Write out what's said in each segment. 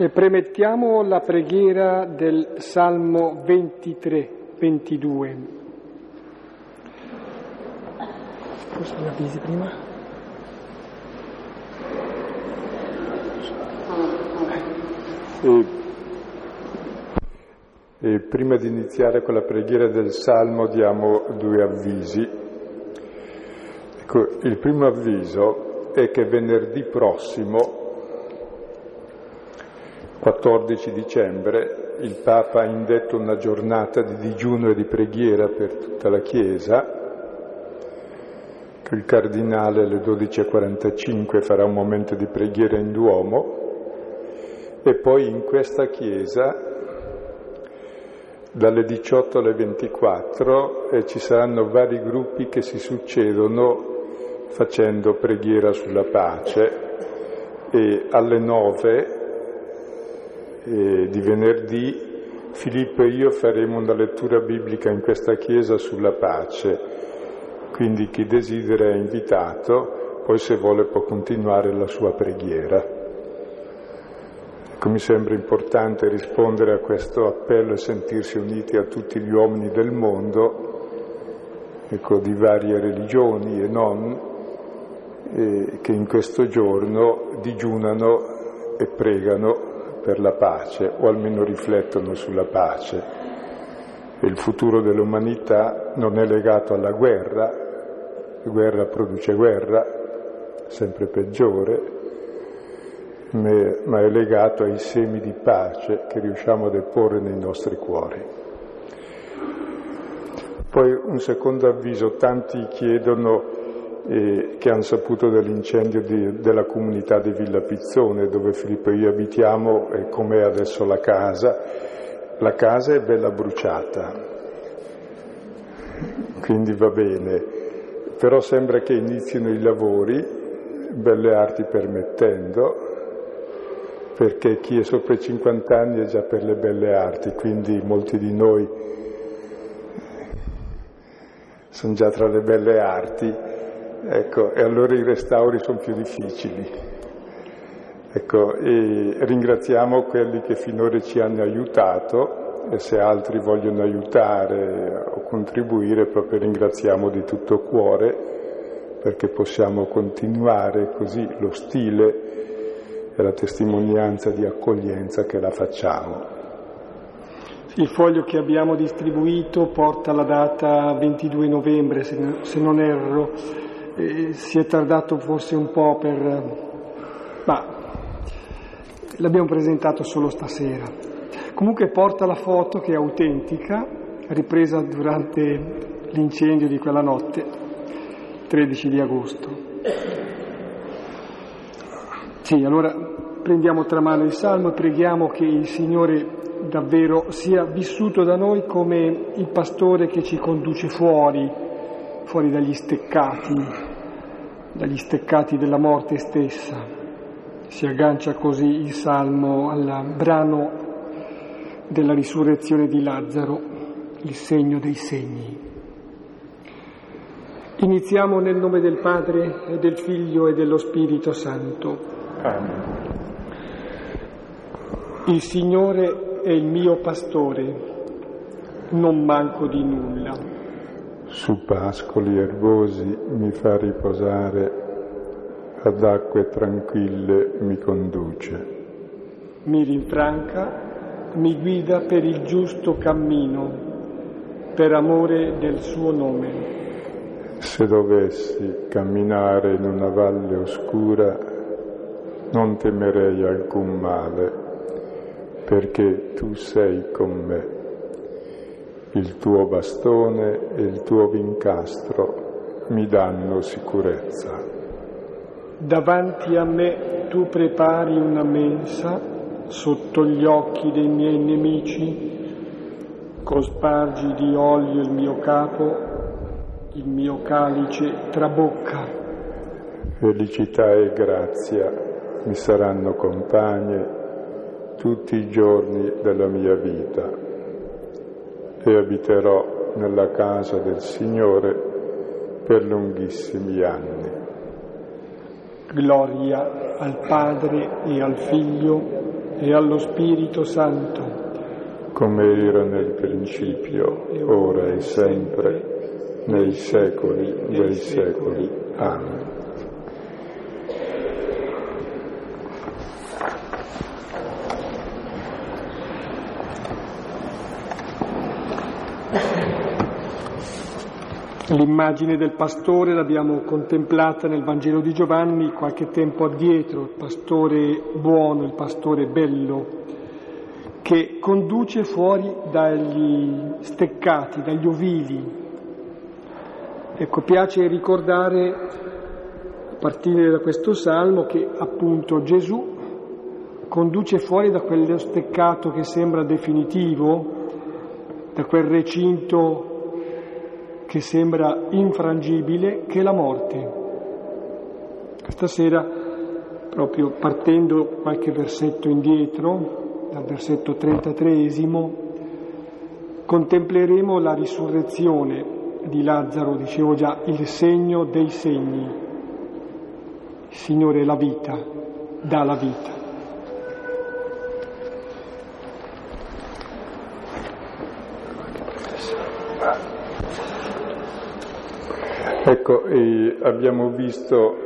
E premettiamo la preghiera del Salmo 23, 22. Forse mi avvisi prima? E, e prima di iniziare con la preghiera del Salmo diamo due avvisi. Ecco, il primo avviso è che venerdì prossimo 14 dicembre il Papa ha indetto una giornata di digiuno e di preghiera per tutta la Chiesa. Il Cardinale alle 12.45 farà un momento di preghiera in Duomo e poi in questa Chiesa dalle 18 alle 24 eh, ci saranno vari gruppi che si succedono facendo preghiera sulla pace e alle 9 eh, di venerdì Filippo e io faremo una lettura biblica in questa chiesa sulla pace, quindi chi desidera è invitato, poi se vuole può continuare la sua preghiera. Ecco, mi sembra importante rispondere a questo appello e sentirsi uniti a tutti gli uomini del mondo, ecco, di varie religioni e non, eh, che in questo giorno digiunano e pregano per la pace o almeno riflettono sulla pace. il futuro dell'umanità non è legato alla guerra, guerra produce guerra, sempre peggiore, ma è legato ai semi di pace che riusciamo a deporre nei nostri cuori. Poi un secondo avviso, tanti chiedono eh, che hanno saputo dell'incendio di, della comunità di Villa Pizzone, dove Filippo e io abitiamo e com'è adesso la casa. La casa è bella bruciata, quindi va bene, però sembra che inizino i lavori, belle arti permettendo, perché chi è sopra i 50 anni è già per le belle arti, quindi molti di noi sono già tra le belle arti Ecco, e allora i restauri sono più difficili. Ecco, ringraziamo quelli che finora ci hanno aiutato e se altri vogliono aiutare o contribuire proprio ringraziamo di tutto cuore perché possiamo continuare così lo stile e la testimonianza di accoglienza che la facciamo. Il foglio che abbiamo distribuito porta la data 22 novembre, se non erro, eh, si è tardato forse un po' per... ma l'abbiamo presentato solo stasera. Comunque porta la foto che è autentica, ripresa durante l'incendio di quella notte, 13 di agosto. Sì, allora prendiamo tra mano il Salmo e preghiamo che il Signore davvero sia vissuto da noi come il pastore che ci conduce fuori, fuori dagli steccati, dagli steccati della morte stessa. Si aggancia così il salmo al brano della risurrezione di Lazzaro, il segno dei segni. Iniziamo nel nome del Padre e del Figlio e dello Spirito Santo. Amen. Il Signore è il mio pastore, non manco di nulla su pascoli erbosi mi fa riposare, ad acque tranquille mi conduce. Mi rinfranca, mi guida per il giusto cammino, per amore del suo nome. Se dovessi camminare in una valle oscura, non temerei alcun male, perché tu sei con me il tuo bastone e il tuo vincastro mi danno sicurezza. Davanti a me tu prepari una mensa sotto gli occhi dei miei nemici, cospargi di olio il mio capo, il mio calice trabocca. Felicità e grazia mi saranno compagne tutti i giorni della mia vita e abiterò nella casa del Signore per lunghissimi anni. Gloria al Padre e al Figlio e allo Spirito Santo, come era nel principio, ora e sempre, nei secoli dei secoli. Amen. L'immagine del pastore l'abbiamo contemplata nel Vangelo di Giovanni qualche tempo addietro, il pastore buono, il pastore bello, che conduce fuori dagli steccati, dagli ovili. Ecco, piace ricordare, a partire da questo salmo, che appunto Gesù conduce fuori da quello steccato che sembra definitivo, da quel recinto che sembra infrangibile, che la morte. Stasera, proprio partendo qualche versetto indietro, dal versetto 33, contempleremo la risurrezione di Lazzaro, dicevo già, il segno dei segni. Il Signore la vita, dà la vita. Ecco, eh, abbiamo visto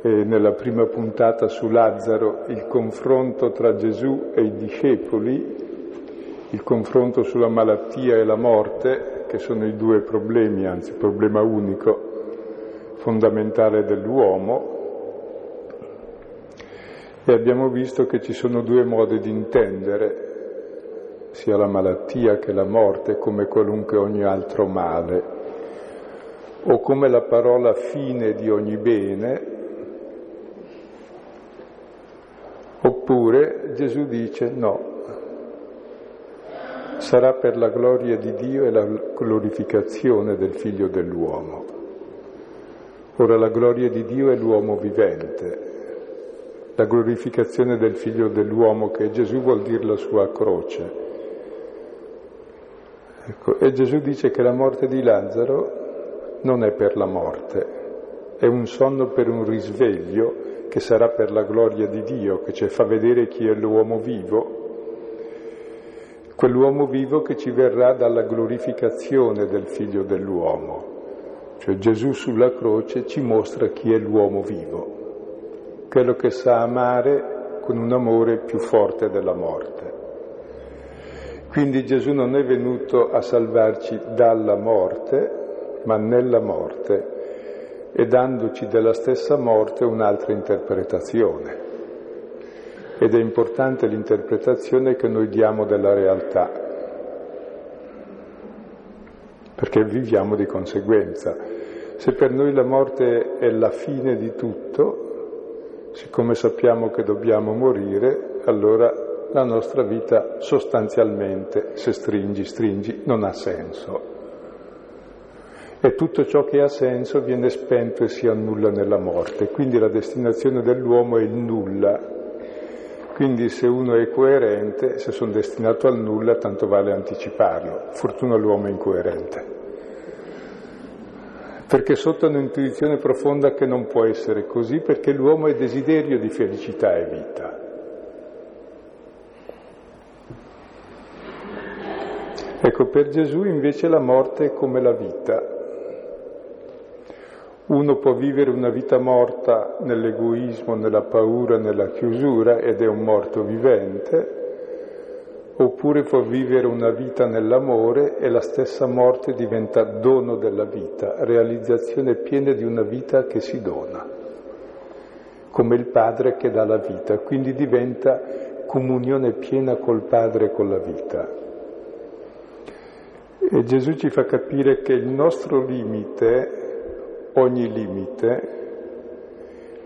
eh, nella prima puntata su Lazzaro il confronto tra Gesù e i discepoli, il confronto sulla malattia e la morte, che sono i due problemi, anzi il problema unico, fondamentale dell'uomo, e abbiamo visto che ci sono due modi di intendere sia la malattia che la morte come qualunque ogni altro male o come la parola fine di ogni bene, oppure Gesù dice no, sarà per la gloria di Dio e la glorificazione del figlio dell'uomo. Ora la gloria di Dio è l'uomo vivente, la glorificazione del figlio dell'uomo che è Gesù vuol dire la sua croce. Ecco, e Gesù dice che la morte di Lazzaro non è per la morte, è un sonno per un risveglio che sarà per la gloria di Dio, che ci fa vedere chi è l'uomo vivo, quell'uomo vivo che ci verrà dalla glorificazione del figlio dell'uomo. Cioè Gesù sulla croce ci mostra chi è l'uomo vivo, quello che sa amare con un amore più forte della morte. Quindi Gesù non è venuto a salvarci dalla morte, ma nella morte e dandoci della stessa morte un'altra interpretazione. Ed è importante l'interpretazione che noi diamo della realtà, perché viviamo di conseguenza. Se per noi la morte è la fine di tutto, siccome sappiamo che dobbiamo morire, allora la nostra vita sostanzialmente, se stringi, stringi, non ha senso e tutto ciò che ha senso viene spento e si annulla nella morte. Quindi la destinazione dell'uomo è il nulla. Quindi se uno è coerente, se sono destinato al nulla, tanto vale anticiparlo. Fortuna l'uomo incoerente. Perché sotto un'intuizione profonda che non può essere così, perché l'uomo è desiderio di felicità e vita. Ecco, per Gesù invece la morte è come la vita, uno può vivere una vita morta nell'egoismo, nella paura, nella chiusura ed è un morto vivente, oppure può vivere una vita nell'amore e la stessa morte diventa dono della vita, realizzazione piena di una vita che si dona, come il Padre che dà la vita, quindi diventa comunione piena col Padre e con la vita. E Gesù ci fa capire che il nostro limite ogni limite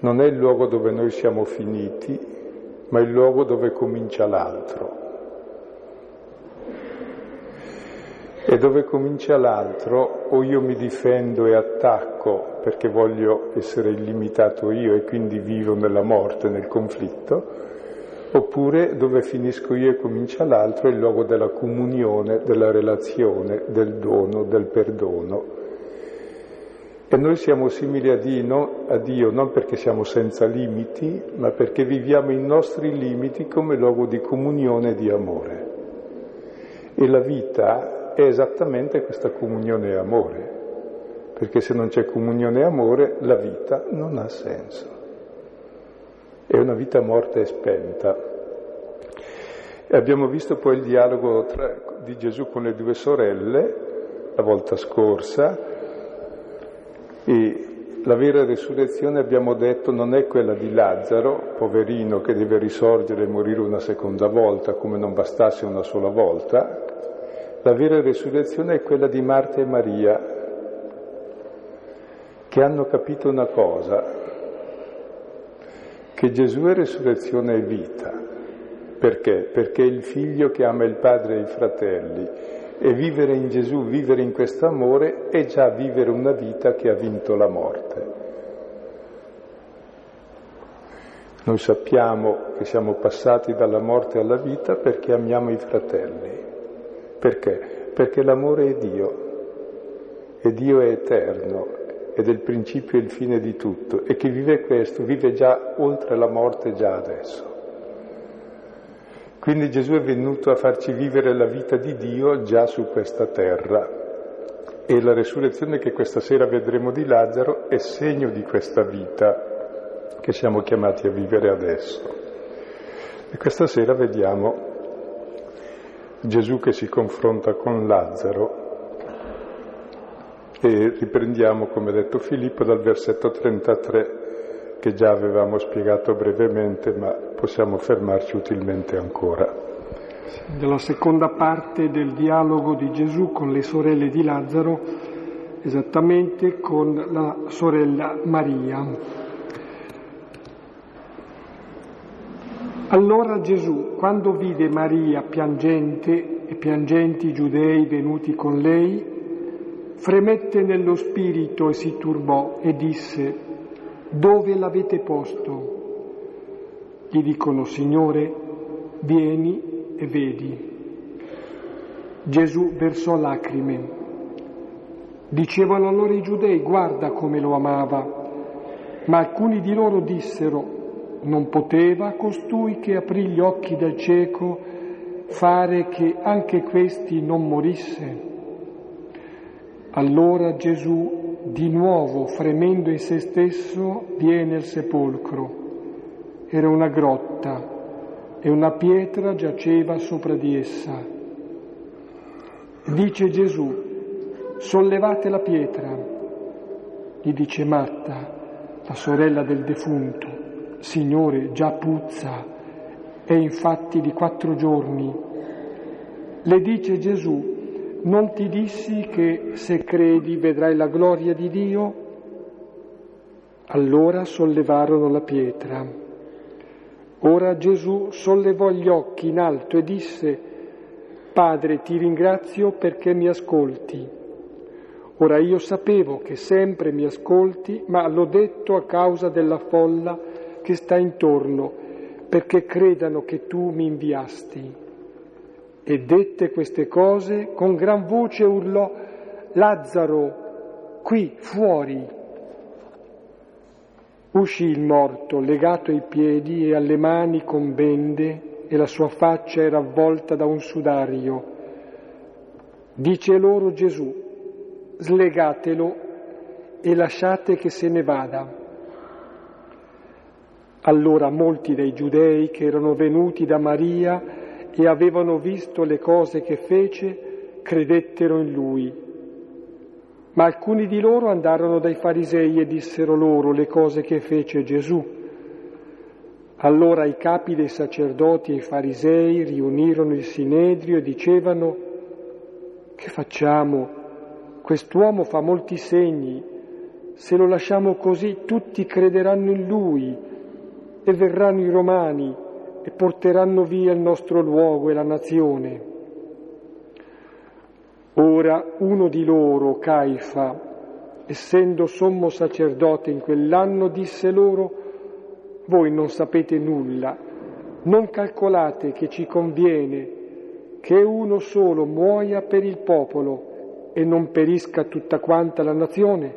non è il luogo dove noi siamo finiti, ma il luogo dove comincia l'altro. E dove comincia l'altro o io mi difendo e attacco perché voglio essere illimitato io e quindi vivo nella morte, nel conflitto, oppure dove finisco io e comincia l'altro è il luogo della comunione, della relazione, del dono, del perdono E noi siamo simili a Dio, a Dio non perché siamo senza limiti, ma perché viviamo i nostri limiti come luogo di comunione e di amore. E la vita è esattamente questa comunione e amore, perché se non c'è comunione e amore la vita non ha senso. È una vita morta e spenta. E abbiamo visto poi il dialogo tra, di Gesù con le due sorelle la volta scorsa, e la vera resurrezione, abbiamo detto, non è quella di Lazzaro, poverino che deve risorgere e morire una seconda volta, come non bastasse una sola volta. La vera resurrezione è quella di Marta e Maria, che hanno capito una cosa, che Gesù è resurrezione e vita. Perché? Perché il figlio che ama il padre e i fratelli e vivere in Gesù, vivere in questo amore, è già vivere una vita che ha vinto la morte. Noi sappiamo che siamo passati dalla morte alla vita perché amiamo i fratelli. Perché? Perché l'amore è Dio e Dio è eterno ed è il principio e il fine di tutto e chi vive questo vive già oltre la morte già adesso. Quindi Gesù è venuto a farci vivere la vita di Dio già su questa terra e la resurrezione che questa sera vedremo di Lazzaro è segno di questa vita che siamo chiamati a vivere adesso. E questa sera vediamo Gesù che si confronta con Lazzaro e riprendiamo, come ha detto Filippo, dal versetto 33 che già avevamo spiegato brevemente, ma possiamo fermarci utilmente ancora. Della seconda parte del dialogo di Gesù con le sorelle di Lazzaro, esattamente con la sorella Maria. Allora Gesù, quando vide Maria piangente e piangenti i giudei venuti con lei, fremette nello spirito e si turbò e disse, dove l'avete posto? Gli dicono, Signore, vieni e vedi. Gesù versò lacrime. Dicevano allora i giudei, guarda come lo amava. Ma alcuni di loro dissero, non poteva costui che aprì gli occhi del cieco fare che anche questi non morisse? Allora Gesù di nuovo, fremendo in se stesso, viene al sepolcro. Era una grotta e una pietra giaceva sopra di essa. Dice Gesù, sollevate la pietra. Gli dice Marta, la sorella del defunto, Signore, già puzza, è infatti di quattro giorni. Le dice Gesù, non ti dissi che se credi vedrai la gloria di Dio? Allora sollevarono la pietra. Ora Gesù sollevò gli occhi in alto e disse, Padre, ti ringrazio perché mi ascolti. Ora io sapevo che sempre mi ascolti, ma l'ho detto a causa della folla che sta intorno, perché credano che tu mi inviasti. E dette queste cose, con gran voce urlò, Lazzaro, qui, fuori. Uscì il morto, legato ai piedi e alle mani con bende, e la sua faccia era avvolta da un sudario. Dice loro Gesù, slegatelo e lasciate che se ne vada. Allora molti dei giudei che erano venuti da Maria e avevano visto le cose che fece, credettero in lui. Ma alcuni di loro andarono dai farisei e dissero loro le cose che fece Gesù. Allora i capi dei sacerdoti e i farisei riunirono il sinedrio e dicevano, che facciamo? Quest'uomo fa molti segni, se lo lasciamo così tutti crederanno in lui e verranno i romani e porteranno via il nostro luogo e la nazione. Ora uno di loro, Caifa, essendo sommo sacerdote in quell'anno, disse loro, voi non sapete nulla, non calcolate che ci conviene che uno solo muoia per il popolo e non perisca tutta quanta la nazione?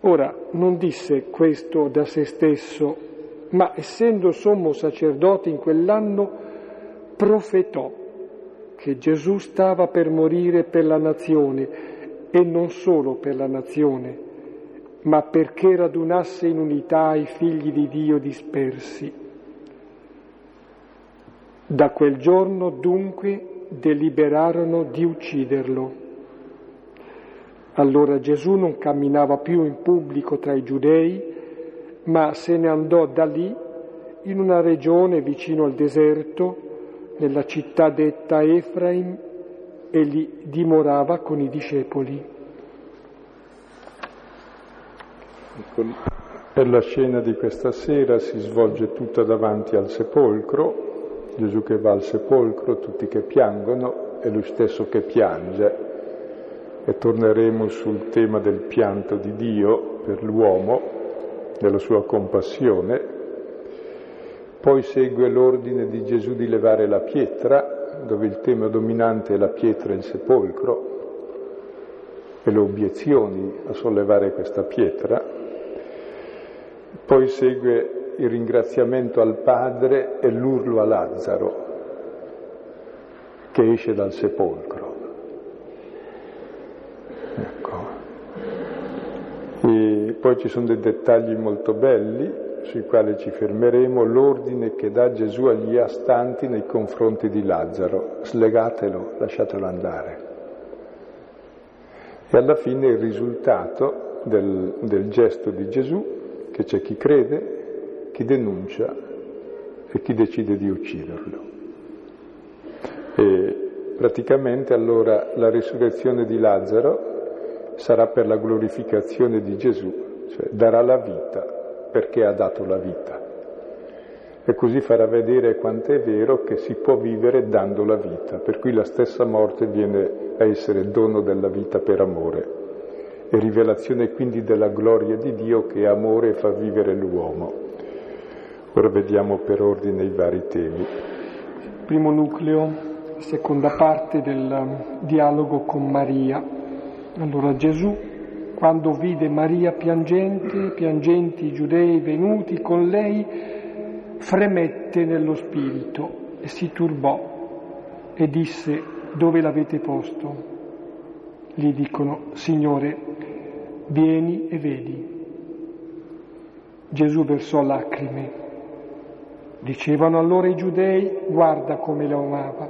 Ora, non disse questo da se stesso, ma essendo sommo sacerdote in quell'anno, profetò che Gesù stava per morire per la nazione e non solo per la nazione, ma perché radunasse in unità i figli di Dio dispersi. Da quel giorno dunque deliberarono di ucciderlo. Allora Gesù non camminava più in pubblico tra i giudei, ma se ne andò da lì in una regione vicino al deserto, nella città detta Efraim, e lì dimorava con i discepoli. Per la scena di questa sera si svolge tutta davanti al sepolcro, Gesù che va al sepolcro, tutti che piangono e lui stesso che piange e torneremo sul tema del pianto di Dio per l'uomo, della sua compassione. Poi segue l'ordine di Gesù di levare la pietra, dove il tema dominante è la pietra e il sepolcro, e le obiezioni a sollevare questa pietra. Poi segue il ringraziamento al Padre e l'urlo a Lazzaro, che esce dal sepolcro. E poi ci sono dei dettagli molto belli sui quali ci fermeremo, l'ordine che dà Gesù agli astanti nei confronti di Lazzaro, slegatelo, lasciatelo andare. E alla fine il risultato del, del gesto di Gesù, che c'è chi crede, chi denuncia e chi decide di ucciderlo. E praticamente allora la risurrezione di Lazzaro sarà per la glorificazione di Gesù, cioè darà la vita perché ha dato la vita. E così farà vedere quanto è vero che si può vivere dando la vita, per cui la stessa morte viene a essere dono della vita per amore e rivelazione quindi della gloria di Dio che amore e fa vivere l'uomo. Ora vediamo per ordine i vari temi. Primo nucleo, seconda parte del dialogo con Maria. Allora Gesù, quando vide Maria piangente, piangenti i giudei venuti con lei, fremette nello spirito e si turbò e disse, dove l'avete posto? Gli dicono, Signore, vieni e vedi. Gesù versò lacrime. Dicevano allora i giudei, guarda come lo amava.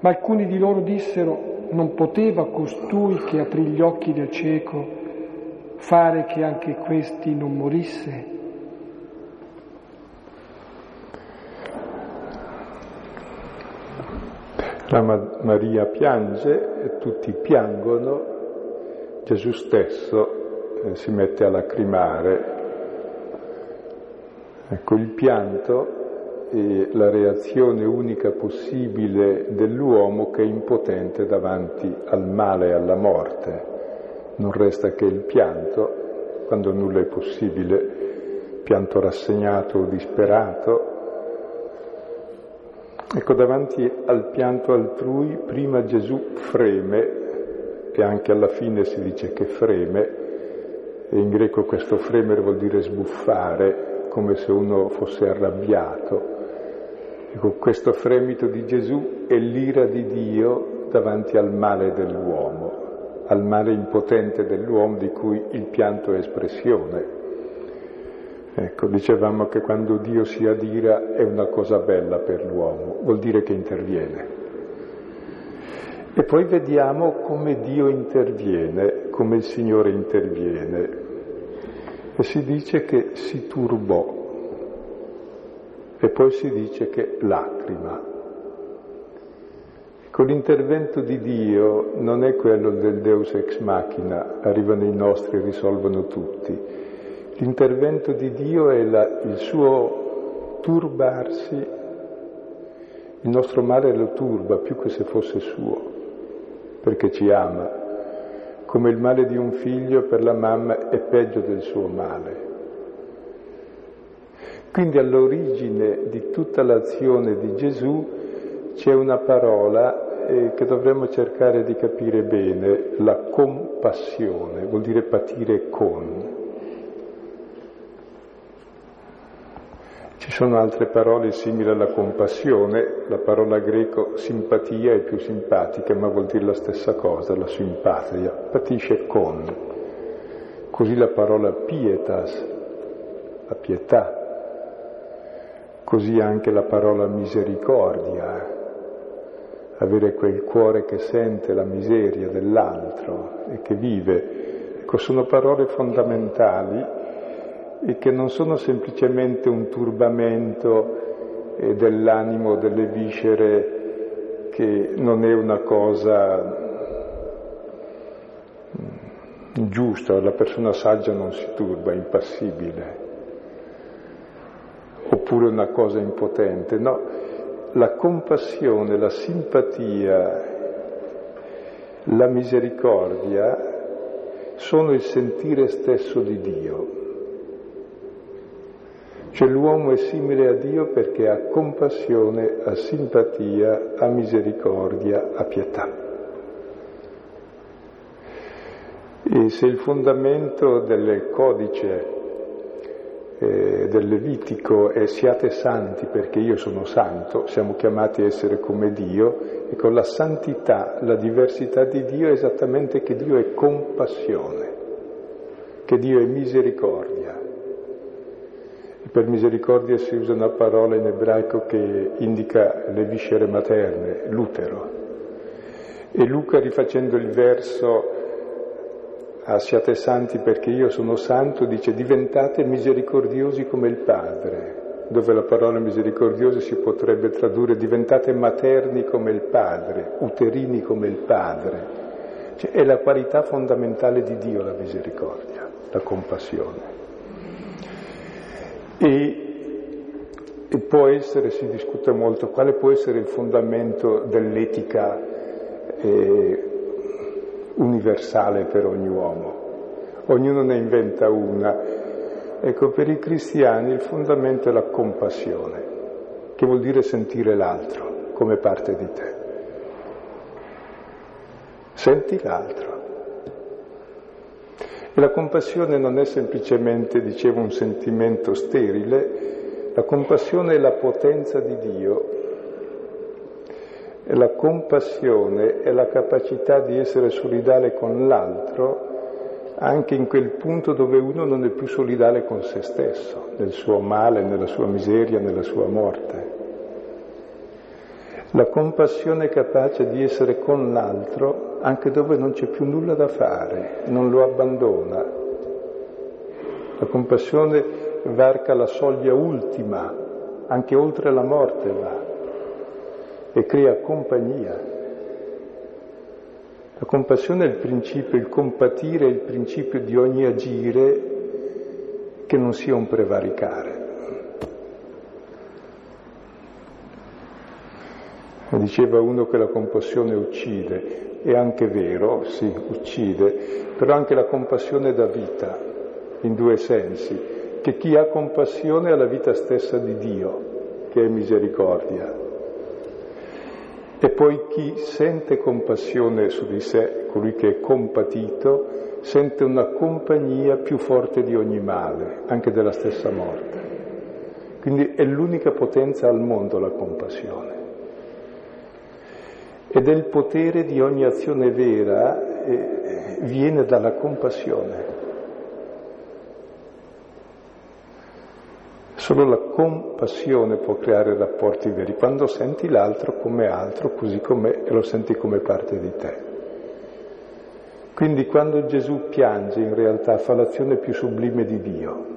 Ma alcuni di loro dissero, non poteva costui che aprì gli occhi del cieco fare che anche questi non morisse? La Maria piange e tutti piangono, Gesù stesso eh, si mette a lacrimare. Ecco, il pianto e la reazione unica possibile dell'uomo che è impotente davanti al male e alla morte. Non resta che il pianto, quando nulla è possibile, pianto rassegnato o disperato. Ecco, davanti al pianto altrui, prima Gesù freme, e anche alla fine si dice che freme, e in greco questo fremere vuol dire sbuffare, come se uno fosse arrabbiato, Ecco, questo fremito di Gesù è l'ira di Dio davanti al male dell'uomo, al male impotente dell'uomo di cui il pianto è espressione. Ecco, dicevamo che quando Dio si adira è una cosa bella per l'uomo, vuol dire che interviene. E poi vediamo come Dio interviene, come il Signore interviene. E si dice che si turbò, e poi si dice che lacrima. Con l'intervento di Dio non è quello del Deus ex machina, arrivano i nostri e risolvono tutti. L'intervento di Dio è la, il suo turbarsi, il nostro male lo turba più che se fosse suo, perché ci ama. Come il male di un figlio per la mamma è peggio del suo male. Quindi all'origine di tutta l'azione di Gesù c'è una parola eh, che dovremmo cercare di capire bene, la compassione, vuol dire patire con. Ci sono altre parole simili alla compassione, la parola greco simpatia è più simpatica, ma vuol dire la stessa cosa, la simpatia, patisce con. Così la parola pietas, la pietà, così anche la parola misericordia, avere quel cuore che sente la miseria dell'altro e che vive. Ecco, sono parole fondamentali e che non sono semplicemente un turbamento eh, dell'animo, delle viscere, che non è una cosa mm, giusta, la persona saggia non si turba, è impassibile, oppure una cosa impotente, no, la compassione, la simpatia, la misericordia sono il sentire stesso di Dio. Cioè l'uomo è simile a Dio perché ha compassione, ha simpatia, ha misericordia, ha pietà. E se il fondamento del codice eh, del Levitico è siate santi perché io sono santo, siamo chiamati a essere come Dio, e con la santità, la diversità di Dio è esattamente che Dio è compassione, che Dio è misericordia. Per misericordia si usa una parola in ebraico che indica le viscere materne, l'utero. E Luca, rifacendo il verso ah, siate santi perché io sono santo, dice diventate misericordiosi come il Padre, dove la parola misericordiosi si potrebbe tradurre diventate materni come il Padre, uterini come il Padre. Cioè, è la qualità fondamentale di Dio la misericordia, la compassione. E, e, può essere, si discute molto, quale può essere il fondamento dell'etica eh, universale per ogni uomo. Ognuno ne inventa una. Ecco, per i cristiani il fondamento è la compassione, che vuol dire sentire l'altro come parte di te. Senti l'altro. E la compassione non è semplicemente, dicevo, un sentimento sterile, la compassione è la potenza di Dio. La compassione è la capacità di essere solidale con l'altro anche in quel punto dove uno non è più solidale con se stesso, nel suo male, nella sua miseria, nella sua morte. La compassione è capace di essere con l'altro anche dove non c'è più nulla da fare, non lo abbandona. La compassione varca la soglia ultima, anche oltre la morte va, e crea compagnia. La compassione è il principio, il compatire è il principio di ogni agire che non sia un prevaricare. Diceva uno che la compassione uccide, è anche vero, sì, uccide, però anche la compassione dà vita, in due sensi, che chi ha compassione ha la vita stessa di Dio, che è misericordia. E poi chi sente compassione su di sé, colui che è compatito, sente una compagnia più forte di ogni male, anche della stessa morte. Quindi è l'unica potenza al mondo la compassione ed è il potere di ogni azione vera, eh, viene dalla compassione. Solo la compassione può creare rapporti veri, quando senti l'altro come altro, così com'è, e lo senti come parte di te. Quindi quando Gesù piange, in realtà fa l'azione più sublime di Dio,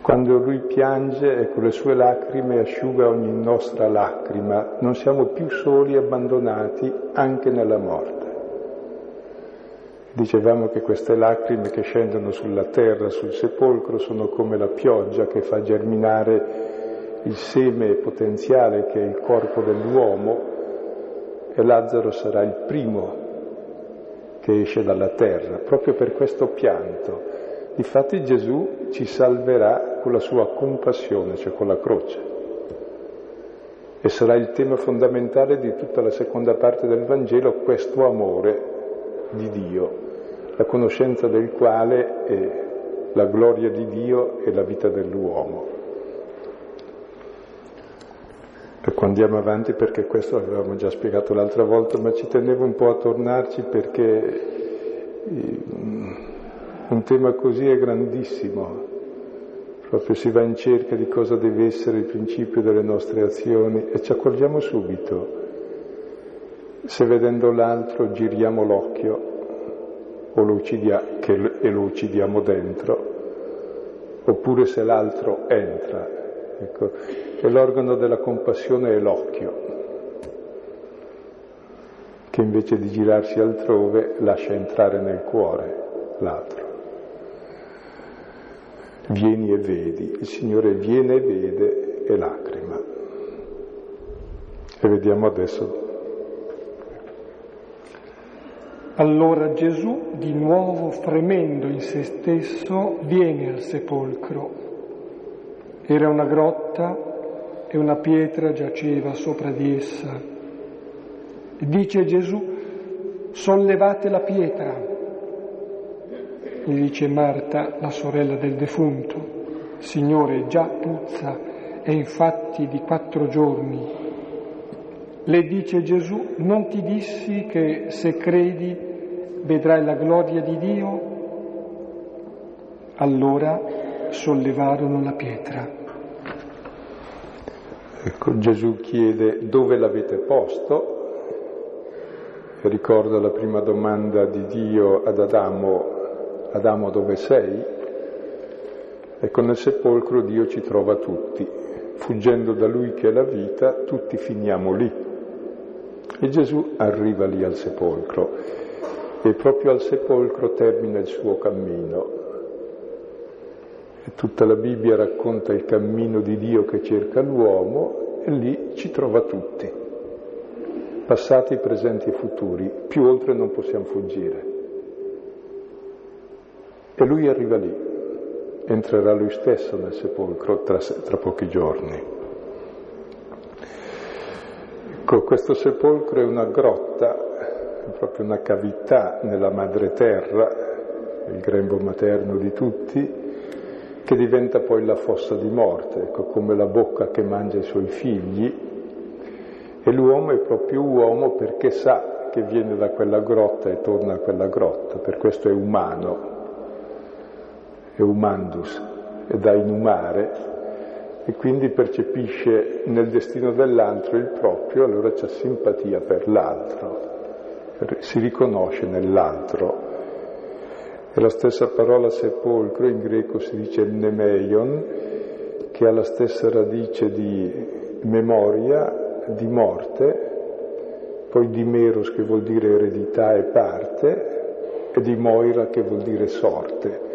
Quando lui piange e con le sue lacrime asciuga ogni nostra lacrima, non siamo più soli e abbandonati anche nella morte. Dicevamo che queste lacrime che scendono sulla terra, sul sepolcro, sono come la pioggia che fa germinare il seme potenziale che è il corpo dell'uomo e Lazzaro sarà il primo che esce dalla terra, proprio per questo pianto. Difatti Gesù ci salverà con la sua compassione, cioè con la croce. E sarà il tema fondamentale di tutta la seconda parte del Vangelo, questo amore di Dio, la conoscenza del quale è la gloria di Dio e la vita dell'uomo. Ecco, andiamo avanti perché questo l'avevamo già spiegato l'altra volta, ma ci tenevo un po' a tornarci perché mm, un tema così è grandissimo. Proprio si va in cerca di cosa deve essere il principio delle nostre azioni e ci accorgiamo subito se vedendo l'altro giriamo l'occhio o lo uccidia, che, e lo uccidiamo dentro, oppure se l'altro entra. Ecco, e l'organo della compassione è l'occhio, che invece di girarsi altrove lascia entrare nel cuore l'altro. Vieni e vedi, il Signore viene e vede e lacrima. E vediamo adesso Allora Gesù, di nuovo fremendo in se stesso, viene al sepolcro. Era una grotta e una pietra giaceva sopra di essa. Dice Gesù, sollevate la pietra. Gli dice Marta, la sorella del defunto, Signore, già puzza, è infatti di quattro giorni le dice Gesù, non ti dissi che se credi vedrai la gloria di Dio? Allora sollevarono la pietra. Ecco, Gesù chiede dove l'avete posto, ricorda la prima domanda di Dio ad Adamo, Adamo dove sei? Ecco, nel sepolcro Dio ci trova tutti, fuggendo da Lui che è la vita, tutti finiamo lì. E Gesù arriva lì al sepolcro e proprio al sepolcro termina il suo cammino. E tutta la Bibbia racconta il cammino di Dio che cerca l'uomo e lì ci trova tutti, passati, presenti e futuri, più oltre non possiamo fuggire. E lui arriva lì, entrerà lui stesso nel sepolcro tra, tra pochi giorni. Ecco, questo sepolcro è una grotta, è proprio una cavità nella madre terra, il grembo materno di tutti, che diventa poi la fossa di morte, ecco, come la bocca che mangia i suoi figli. E l'uomo è proprio uomo perché sa che viene da quella grotta e torna a quella grotta, per questo è umano, è umandus, è da inumare, e quindi percepisce nel destino dell'altro il proprio, allora c'è simpatia per l'altro, si riconosce nell'altro. E la stessa parola sepolcro in greco si dice mnemeion, che ha la stessa radice di memoria, di morte, poi di meros che vuol dire eredità e parte, e di moira che vuol dire sorte.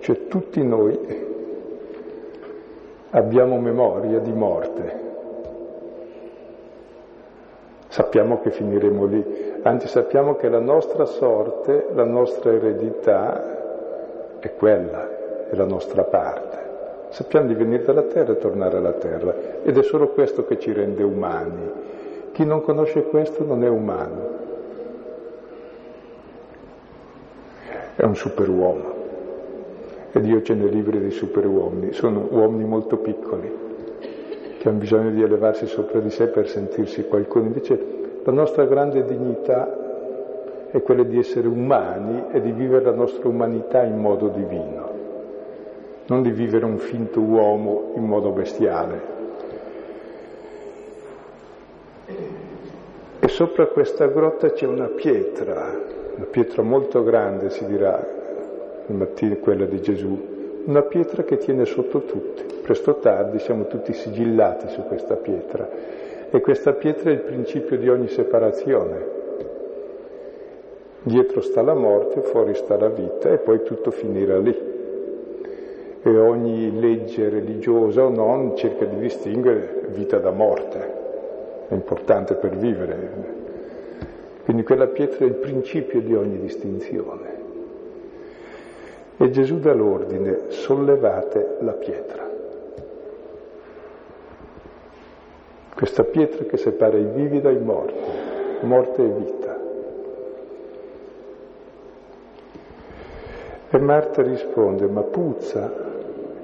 Cioè tutti noi abbiamo memoria di morte. Sappiamo che finiremo lì, anzi sappiamo che la nostra sorte, la nostra eredità è quella, è la nostra parte. Sappiamo di venire dalla terra e tornare alla terra ed è solo questo che ci rende umani. Chi non conosce questo non è umano, è un superuomo e Dio ce ne liberi dei superuomini, sono uomini molto piccoli, che hanno bisogno di elevarsi sopra di sé per sentirsi qualcuno. Invece la nostra grande dignità è quella di essere umani e di vivere la nostra umanità in modo divino, non di vivere un finto uomo in modo bestiale. E sopra questa grotta c'è una pietra, una pietra molto grande, si dirà, mattina quella di Gesù, una pietra che tiene sotto tutti. Presto o tardi siamo tutti sigillati su questa pietra e questa pietra è il principio di ogni separazione. Dietro sta la morte, fuori sta la vita e poi tutto finirà lì. E ogni legge religiosa o non cerca di distinguere vita da morte. È importante per vivere. Quindi quella pietra è il principio di ogni distinzione. E Gesù dà l'ordine, sollevate la pietra. Questa pietra che separa i vivi dai morti, morte e vita. E Marta risponde, ma puzza,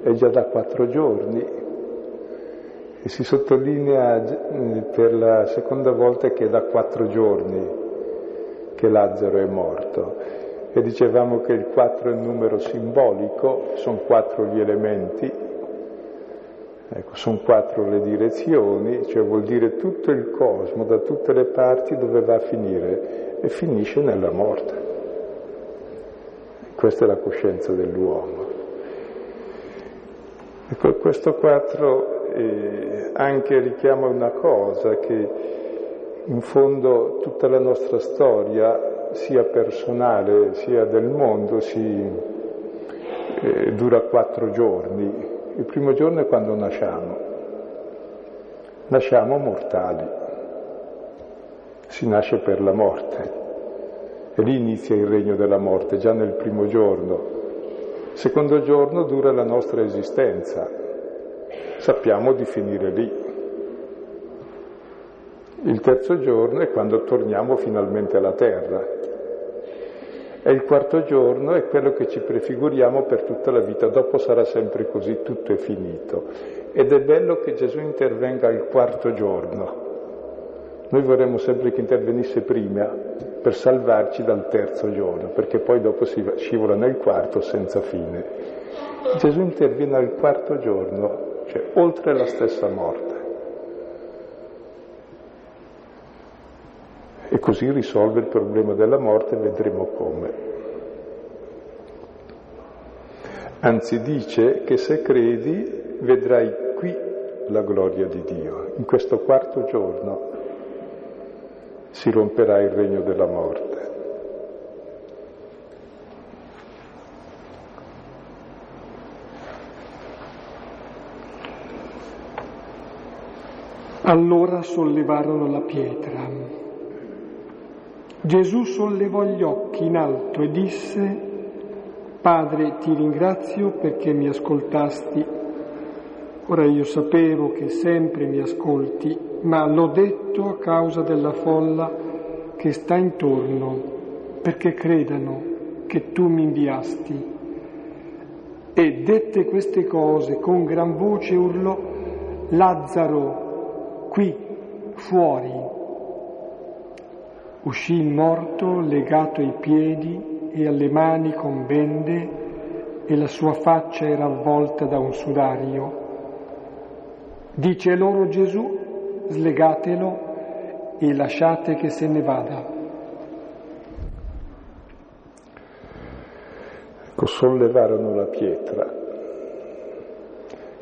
è già da quattro giorni. E si sottolinea per la seconda volta che è da quattro giorni che Lazzaro è morto. E dicevamo che il 4 è un numero simbolico, sono quattro gli elementi, ecco, sono quattro le direzioni, cioè vuol dire tutto il cosmo, da tutte le parti dove va a finire, e finisce nella morte. Questa è la coscienza dell'uomo. Ecco, questo quattro eh, anche richiama una cosa che in fondo tutta la nostra storia, sia personale sia del mondo, si, eh, dura quattro giorni. Il primo giorno è quando nasciamo. Nasciamo mortali. Si nasce per la morte. E lì inizia il regno della morte, già nel primo giorno. Secondo giorno dura la nostra esistenza. Sappiamo di finire lì. Il terzo giorno è quando torniamo finalmente alla terra. E il quarto giorno è quello che ci prefiguriamo per tutta la vita, dopo sarà sempre così, tutto è finito. Ed è bello che Gesù intervenga al quarto giorno. Noi vorremmo sempre che intervenisse prima per salvarci dal terzo giorno, perché poi dopo si scivola nel quarto senza fine. Gesù interviene al quarto giorno, cioè oltre la stessa morte. E così risolve il problema della morte, vedremo come. Anzi dice che se credi vedrai qui la gloria di Dio, in questo quarto giorno si romperà il regno della morte. Allora sollevarono la pietra. Gesù sollevò gli occhi in alto e disse, Padre, ti ringrazio perché mi ascoltasti. Ora io sapevo che sempre mi ascolti, ma l'ho detto a causa della folla che sta intorno, perché credano che tu mi inviasti. E dette queste cose con gran voce urlò, Lazzaro, qui, fuori. Uscì morto legato ai piedi e alle mani con bende e la sua faccia era avvolta da un sudario. Dice loro Gesù, slegatelo e lasciate che se ne vada. Ecco, sollevarono la pietra,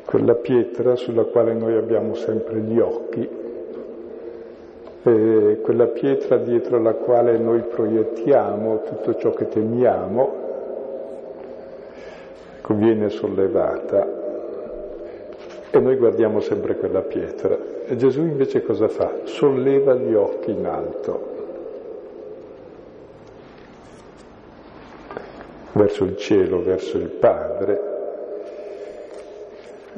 quella pietra sulla quale noi abbiamo sempre gli occhi, e quella pietra dietro la quale noi proiettiamo tutto ciò che temiamo, ecco, viene sollevata e noi guardiamo sempre quella pietra. E Gesù invece cosa fa? Solleva gli occhi in alto, verso il cielo, verso il Padre.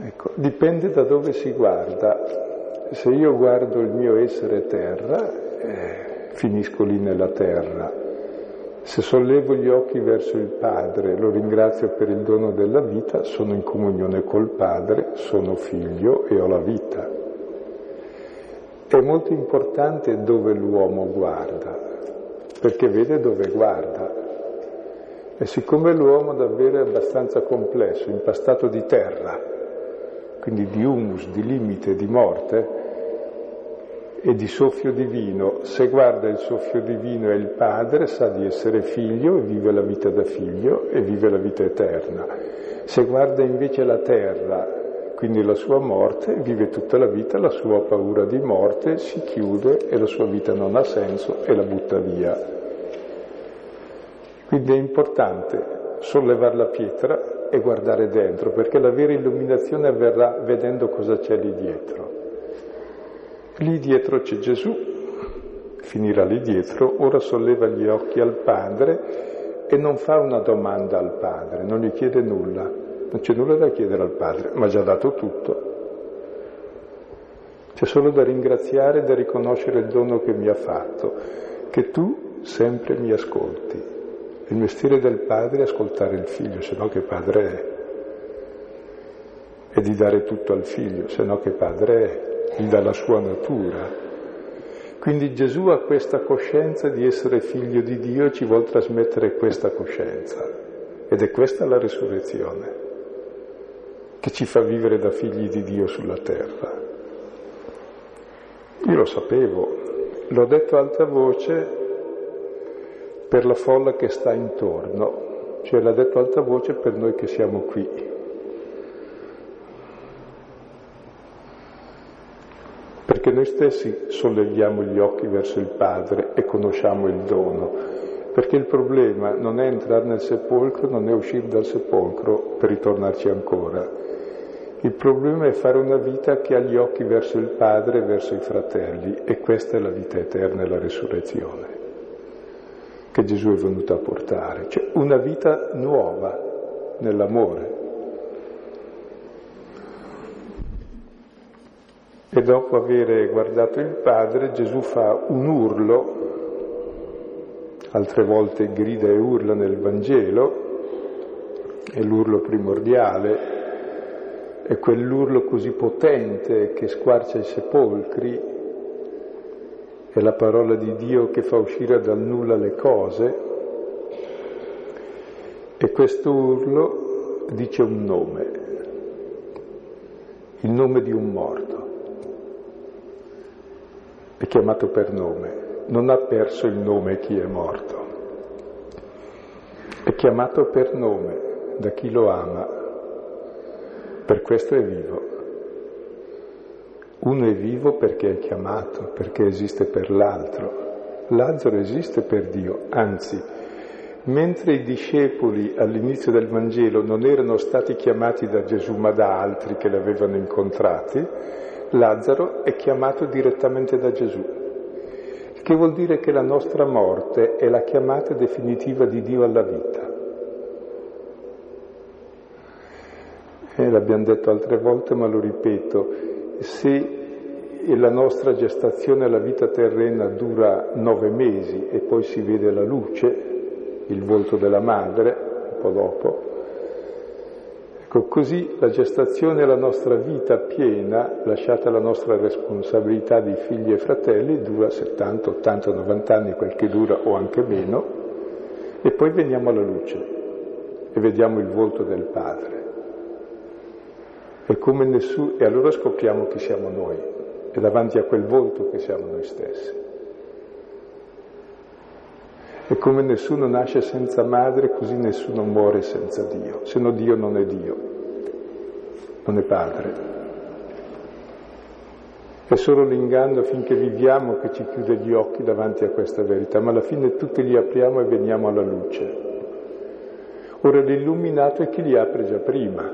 Ecco, dipende da dove si guarda. Se io guardo il mio essere terra, eh, finisco lì nella terra. Se sollevo gli occhi verso il Padre, lo ringrazio per il dono della vita, sono in comunione col Padre, sono figlio e ho la vita. È molto importante dove l'uomo guarda, perché vede dove guarda. E siccome l'uomo davvero è abbastanza complesso, impastato di terra, quindi di humus, di limite, di morte, e di soffio divino, se guarda il soffio divino e il Padre sa di essere figlio e vive la vita da figlio e vive la vita eterna. Se guarda invece la terra, quindi la sua morte, vive tutta la vita la sua paura di morte, si chiude e la sua vita non ha senso e la butta via. Quindi è importante sollevare la pietra e guardare dentro, perché la vera illuminazione avverrà vedendo cosa c'è lì dietro. Lì dietro c'è Gesù, finirà lì dietro, ora solleva gli occhi al Padre e non fa una domanda al padre, non gli chiede nulla, non c'è nulla da chiedere al padre, ma già dato tutto. C'è solo da ringraziare e da riconoscere il dono che mi ha fatto, che tu sempre mi ascolti. Il mestiere del padre è ascoltare il figlio, se no che padre è? E di dare tutto al figlio, se no che padre è? Gli dà la sua natura. Quindi Gesù ha questa coscienza di essere figlio di Dio e ci vuole trasmettere questa coscienza. Ed è questa la risurrezione, che ci fa vivere da figli di Dio sulla terra. Io lo sapevo, l'ho detto a alta voce per la folla che sta intorno, cioè l'ha detto a alta voce per noi che siamo qui. Perché noi stessi solleviamo gli occhi verso il Padre e conosciamo il dono. Perché il problema non è entrare nel sepolcro, non è uscire dal sepolcro per ritornarci ancora. Il problema è fare una vita che ha gli occhi verso il Padre e verso i fratelli e questa è la vita eterna e la risurrezione che Gesù è venuto a portare, cioè una vita nuova nell'amore. E dopo aver guardato il Padre Gesù fa un urlo, altre volte grida e urla nel Vangelo, è l'urlo primordiale, è quell'urlo così potente che squarcia i sepolcri, è la parola di Dio che fa uscire dal nulla le cose, e questo urlo dice un nome, il nome di un morto. È chiamato per nome, non ha perso il nome chi è morto. È chiamato per nome da chi lo ama per questo è vivo. Uno è vivo perché è chiamato, perché esiste per l'altro. Lazzaro esiste per Dio, anzi, mentre i discepoli all'inizio del Vangelo non erano stati chiamati da Gesù ma da altri che li avevano incontrati, Lazzaro è chiamato direttamente da Gesù, che vuol dire che la nostra morte è la chiamata definitiva di Dio alla vita. Eh, l'abbiamo detto altre volte, ma lo ripeto, se la nostra gestazione alla vita terrena dura nove mesi e poi si vede la luce, il volto della madre, un po' dopo, ecco così la gestazione alla nostra vita piena, lasciata la nostra responsabilità di figli e fratelli, dura 70, 80, 90 anni, quel che dura o anche meno, e poi veniamo alla luce e vediamo il volto del Padre. È come nessuno, e allora scopriamo chi siamo noi, è davanti a quel volto che siamo noi stessi. E come nessuno nasce senza madre, così nessuno muore senza Dio, se no Dio non è Dio, non è padre. È solo l'inganno finché viviamo che ci chiude gli occhi davanti a questa verità, ma alla fine tutti li apriamo e veniamo alla luce. Ora l'illuminato è chi li apre già prima,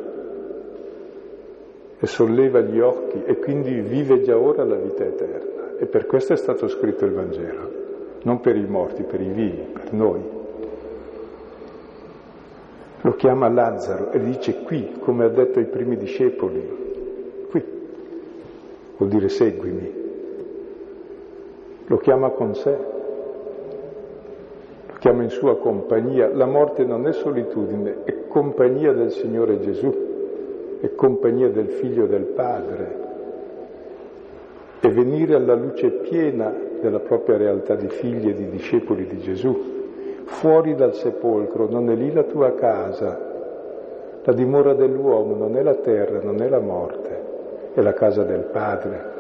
e solleva gli occhi e quindi vive già ora la vita eterna. E per questo è stato scritto il Vangelo, non per i morti, per i vivi, per noi. Lo chiama Lazzaro e dice qui, come ha detto ai primi discepoli, qui, vuol dire seguimi. Lo chiama con sé, lo chiama in sua compagnia. La morte non è solitudine, è compagnia del Signore Gesù e compagnia del Figlio e del Padre e venire alla luce piena della propria realtà di figli e di discepoli di Gesù, fuori dal sepolcro, non è lì la tua casa, la dimora dell'uomo non è la terra, non è la morte, è la casa del Padre.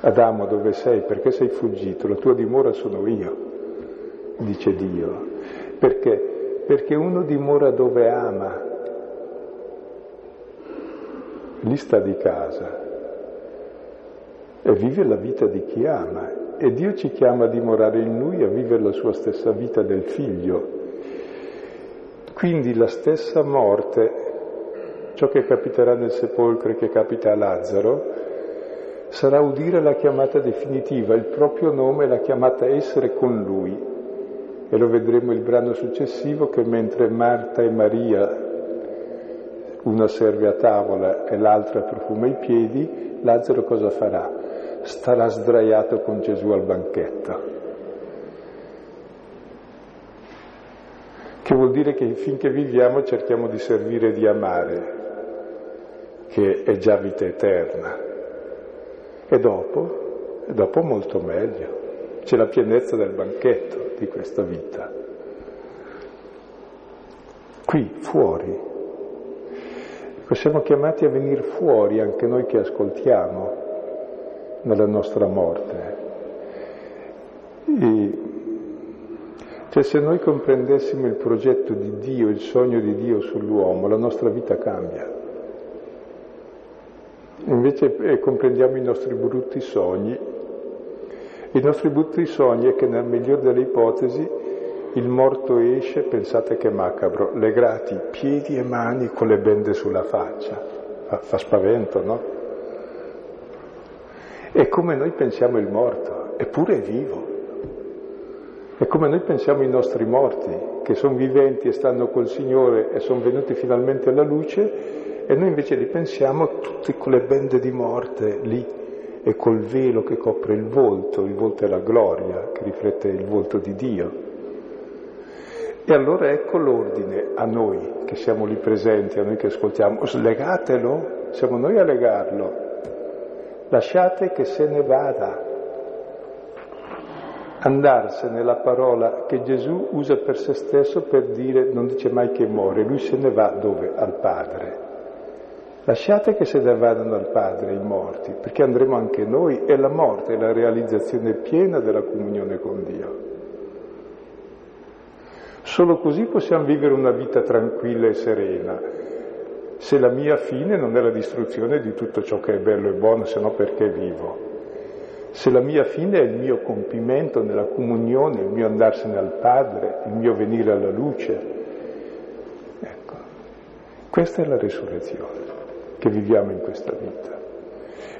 Adamo, dove sei? Perché sei fuggito? La tua dimora sono io, dice Dio. Perché? Perché uno dimora dove ama, lì sta di casa e vive la vita di chi ama e Dio ci chiama a dimorare in Lui, a vivere la sua stessa vita del figlio. Quindi la stessa morte, ciò che capiterà nel sepolcro e che capita a Lazzaro, sarà udire la chiamata definitiva, il proprio nome, la chiamata essere con Lui E lo vedremo il brano successivo che mentre Marta e Maria, una serve a tavola e l'altra profuma i piedi, Lazzaro cosa farà? Starà sdraiato con Gesù al banchetto. Che vuol dire che finché viviamo cerchiamo di servire e di amare, che è già vita eterna. E dopo, e dopo molto meglio. C'è la pienezza del banchetto di questa vita. Qui, fuori. Siamo chiamati a venire fuori anche noi che ascoltiamo nella nostra morte. E, cioè se noi comprendessimo il progetto di Dio, il sogno di Dio sull'uomo, la nostra vita cambia. Invece eh, comprendiamo i nostri brutti sogni. I nostri brutti sogni è che nel miglior delle ipotesi il morto esce, pensate che macabro, legati piedi e mani con le bende sulla faccia. Fa, fa spavento, no? E come noi pensiamo il morto, eppure è vivo. E come noi pensiamo i nostri morti, che sono viventi e stanno col Signore e sono venuti finalmente alla luce, e noi invece li pensiamo tutti con le bende di morte lì e col velo che copre il volto, il volto è la gloria che riflette il volto di Dio. E allora ecco l'ordine a noi che siamo lì presenti, a noi che ascoltiamo, slegatelo, siamo noi a legarlo, lasciate che se ne vada. Andarsene la parola che Gesù usa per se stesso per dire, non dice mai che muore, lui se ne va dove? Al Padre. Lasciate che se ne vadano al Padre i morti, perché andremo anche noi e la morte è la realizzazione piena della comunione con Dio. Solo così possiamo vivere una vita tranquilla e serena. Se la mia fine non è la distruzione di tutto ciò che è bello e buono, se no perché vivo? Se la mia fine è il mio compimento nella comunione, il mio andarsene al Padre, il mio venire alla luce, ecco, questa è la risurrezione che viviamo in questa vita.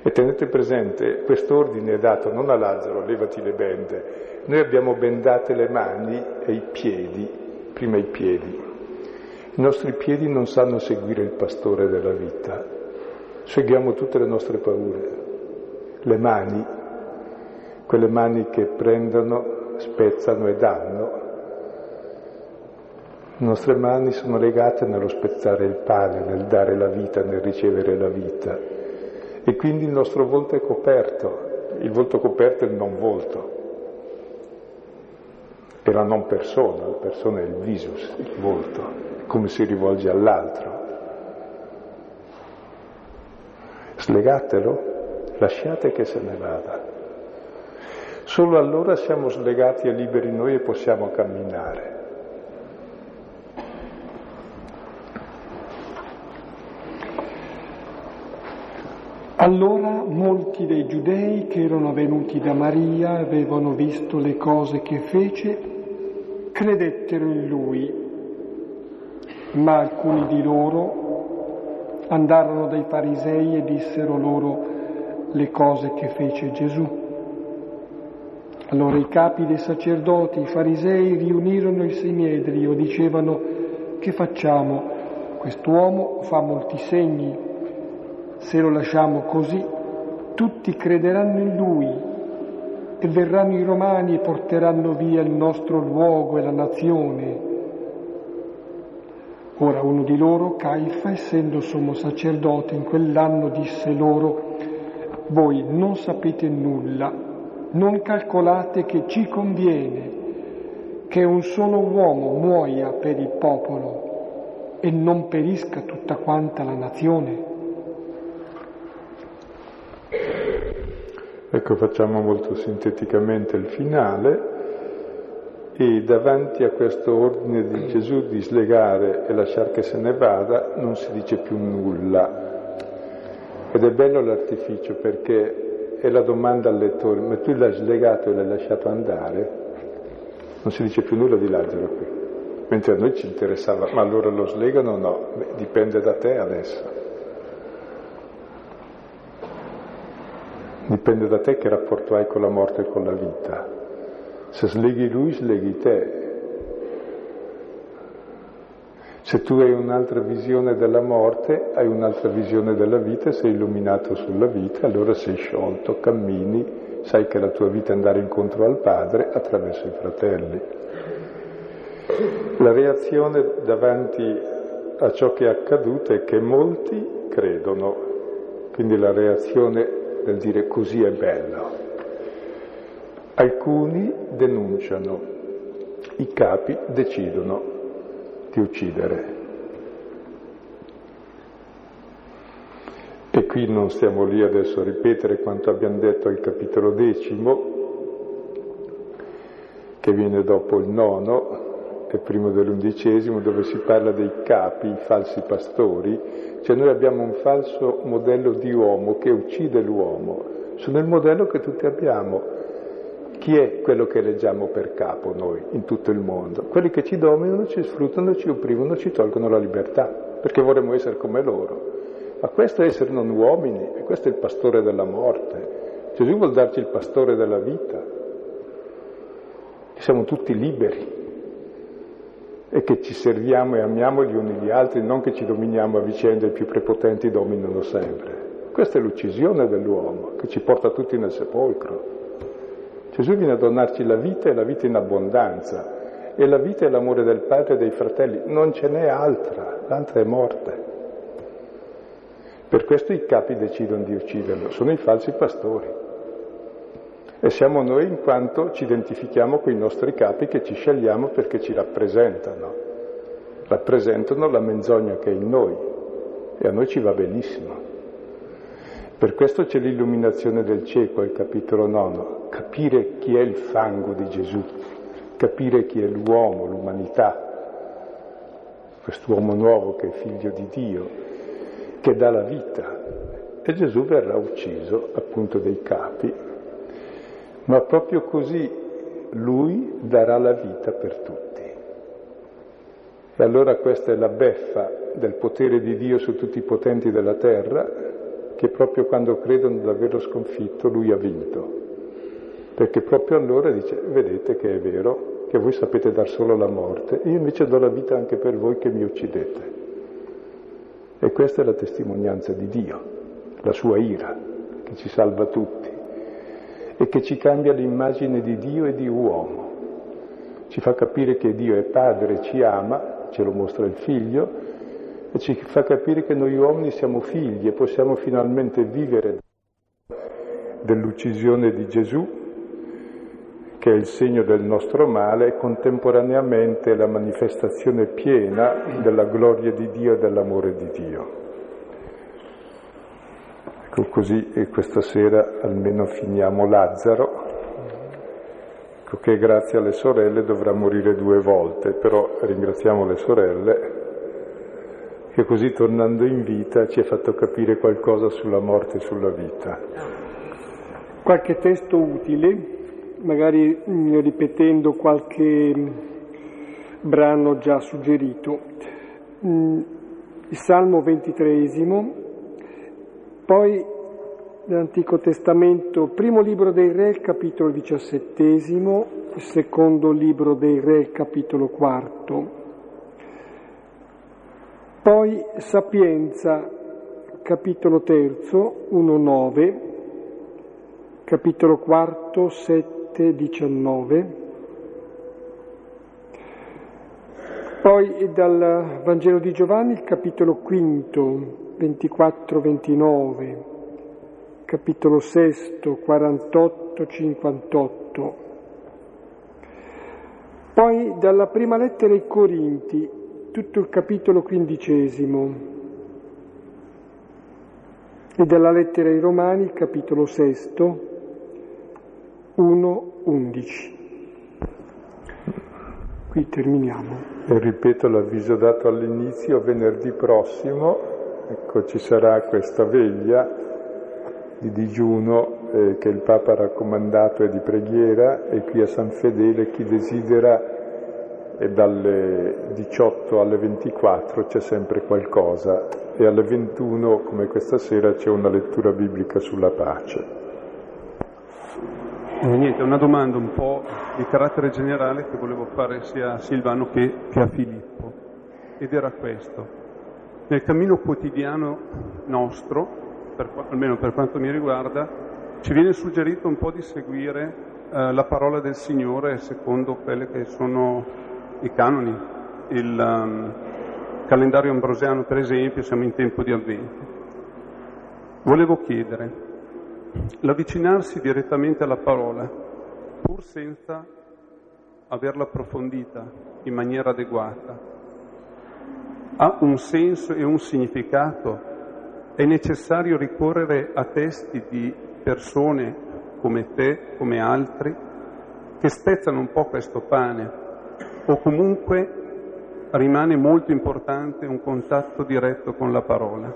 E tenete presente, quest'ordine è dato non a Lazzaro, levati le bende, noi abbiamo bendate le mani e i piedi, prima i piedi. I nostri piedi non sanno seguire il pastore della vita, seguiamo tutte le nostre paure. Le mani, quelle mani che prendono, spezzano e danno, le nostre mani sono legate nello spezzare il pane, nel dare la vita, nel ricevere la vita. E quindi il nostro volto è coperto, il volto coperto è il non volto, è la non persona, la persona è il visus, il volto, come si rivolge all'altro. Slegatelo, lasciate che se ne vada. Solo allora siamo slegati e liberi noi e possiamo camminare. Allora molti dei giudei che erano venuti da Maria avevano visto le cose che fece, credettero in lui, ma alcuni di loro andarono dai farisei e dissero loro le cose che fece Gesù. Allora i capi dei sacerdoti, i farisei riunirono il Sinedrio, dicevano che facciamo? Quest'uomo fa molti segni se lo lasciamo così, tutti crederanno in lui e verranno i romani e porteranno via il nostro luogo e la nazione. Ora uno di loro, Caifa, essendo sommo sacerdote in quell'anno, disse loro, voi non sapete nulla, non calcolate che ci conviene che un solo uomo muoia per il popolo e non perisca tutta quanta la nazione. Ecco, facciamo molto sinteticamente il finale e davanti a questo ordine di Gesù di slegare e lasciare che se ne vada non si dice più nulla. Ed è bello l'artificio perché è la domanda al lettore, ma tu l'hai slegato e l'hai lasciato andare? Non si dice più nulla di Lazzaro qui. Mentre a noi ci interessava, ma allora lo slegano o no? Beh, dipende da te adesso. Dipende da te che rapporto hai con la morte e con la vita. Se sleghi lui, sleghi te. Se tu hai un'altra visione della morte, hai un'altra visione della vita, sei illuminato sulla vita, allora sei sciolto, cammini, sai che la tua vita è andare incontro al Padre attraverso i fratelli. La reazione davanti a ciò che è accaduto è che molti credono, quindi la reazione del dire così è bello, Alcuni denunciano, i capi decidono di uccidere. E qui non stiamo lì adesso a ripetere quanto abbiamo detto al capitolo decimo, che viene dopo il nono e primo dell'undicesimo, dove si parla dei capi, i falsi pastori. Cioè noi abbiamo un falso modello di uomo che uccide l'uomo. Sono il modello che tutti abbiamo. Chi è quello che eleggiamo per capo noi in tutto il mondo? Quelli che ci dominano, ci sfruttano, ci opprimono, ci tolgono la libertà, perché vorremmo essere come loro. Ma questo è essere non uomini, e questo è il pastore della morte. Gesù vuol darci il pastore della vita, che siamo tutti liberi e che ci serviamo e amiamo gli uni gli altri, non che ci dominiamo a vicenda e i più prepotenti dominano sempre. Questa è l'uccisione dell'uomo che ci porta tutti nel sepolcro. Gesù viene a donarci la vita e la vita in abbondanza. E la vita è l'amore del padre e dei fratelli. Non ce n'è altra, l'altra è morte. Per questo i capi decidono di ucciderlo, sono i falsi pastori. E siamo noi in quanto ci identifichiamo con i nostri capi che ci scegliamo perché ci rappresentano. Rappresentano la menzogna che è in noi e a noi ci va benissimo. Per questo c'è l'illuminazione del cieco al capitolo nono, capire chi è il fango di Gesù, capire chi è l'uomo, l'umanità, quest'uomo nuovo che è figlio di Dio, che dà la vita. E Gesù verrà ucciso appunto dai capi, ma proprio così lui darà la vita per tutti. E allora questa è la beffa del potere di Dio su tutti i potenti della terra, che proprio quando credono di averlo sconfitto lui ha vinto. Perché proprio allora dice, vedete che è vero, che voi sapete dar solo la morte, io invece do la vita anche per voi che mi uccidete. E questa è la testimonianza di Dio, la sua ira, che ci salva tutti e che ci cambia l'immagine di Dio e di uomo. Ci fa capire che Dio è padre, ci ama, ce lo mostra il figlio, e ci fa capire che noi uomini siamo figli e possiamo finalmente vivere dell'uccisione di Gesù, che è il segno del nostro male, e contemporaneamente la manifestazione piena della gloria di Dio e dell'amore di Dio. Ecco così e questa sera almeno finiamo Lazzaro, ecco che grazie alle sorelle dovrà morire due volte, però ringraziamo le sorelle che così tornando in vita ci ha fatto capire qualcosa sulla morte e sulla vita. Qualche testo utile, magari ripetendo qualche brano già suggerito. Mm, il Salmo ventitreesimo, poi nell'Antico Testamento, primo libro dei Re, capitolo diciassettesimo, secondo libro dei Re, capitolo quarto. Poi Sapienza, capitolo terzo, 1-9, capitolo quarto, 7-19. Poi dal Vangelo di Giovanni, il capitolo quinto, 24-29, capitolo sesto, 48-58. Poi dalla prima lettera ai Corinti, tutto il capitolo quindicesimo e dalla lettera ai Romani, capitolo sesto, 1-11. Qui terminiamo. E ripeto l'avviso dato all'inizio, venerdì prossimo, ecco, ci sarà questa veglia di digiuno eh, che il Papa ha raccomandato e di preghiera e qui a San Fedele chi desidera e dalle 18 alle 24 c'è sempre qualcosa e alle 21, come questa sera, c'è una lettura biblica sulla pace. Niente, una domanda un po' di carattere generale che volevo fare sia a Silvano che, che a Filippo. ed era questo. Nel cammino quotidiano nostro, per, almeno per quanto mi riguarda, ci viene suggerito un po' di seguire eh, la parola del Signore secondo quelli che sono i canoni. Il um, calendario ambrosiano, per esempio, siamo in tempo di avvento. Volevo chiedere, l'avvicinarsi direttamente alla parola, pur senza averla approfondita in maniera adeguata, ha un senso e un significato? È necessario ricorrere a testi di persone come te, come altri, che spezzano un po' questo pane, o comunque rimane molto importante un contatto diretto con la parola.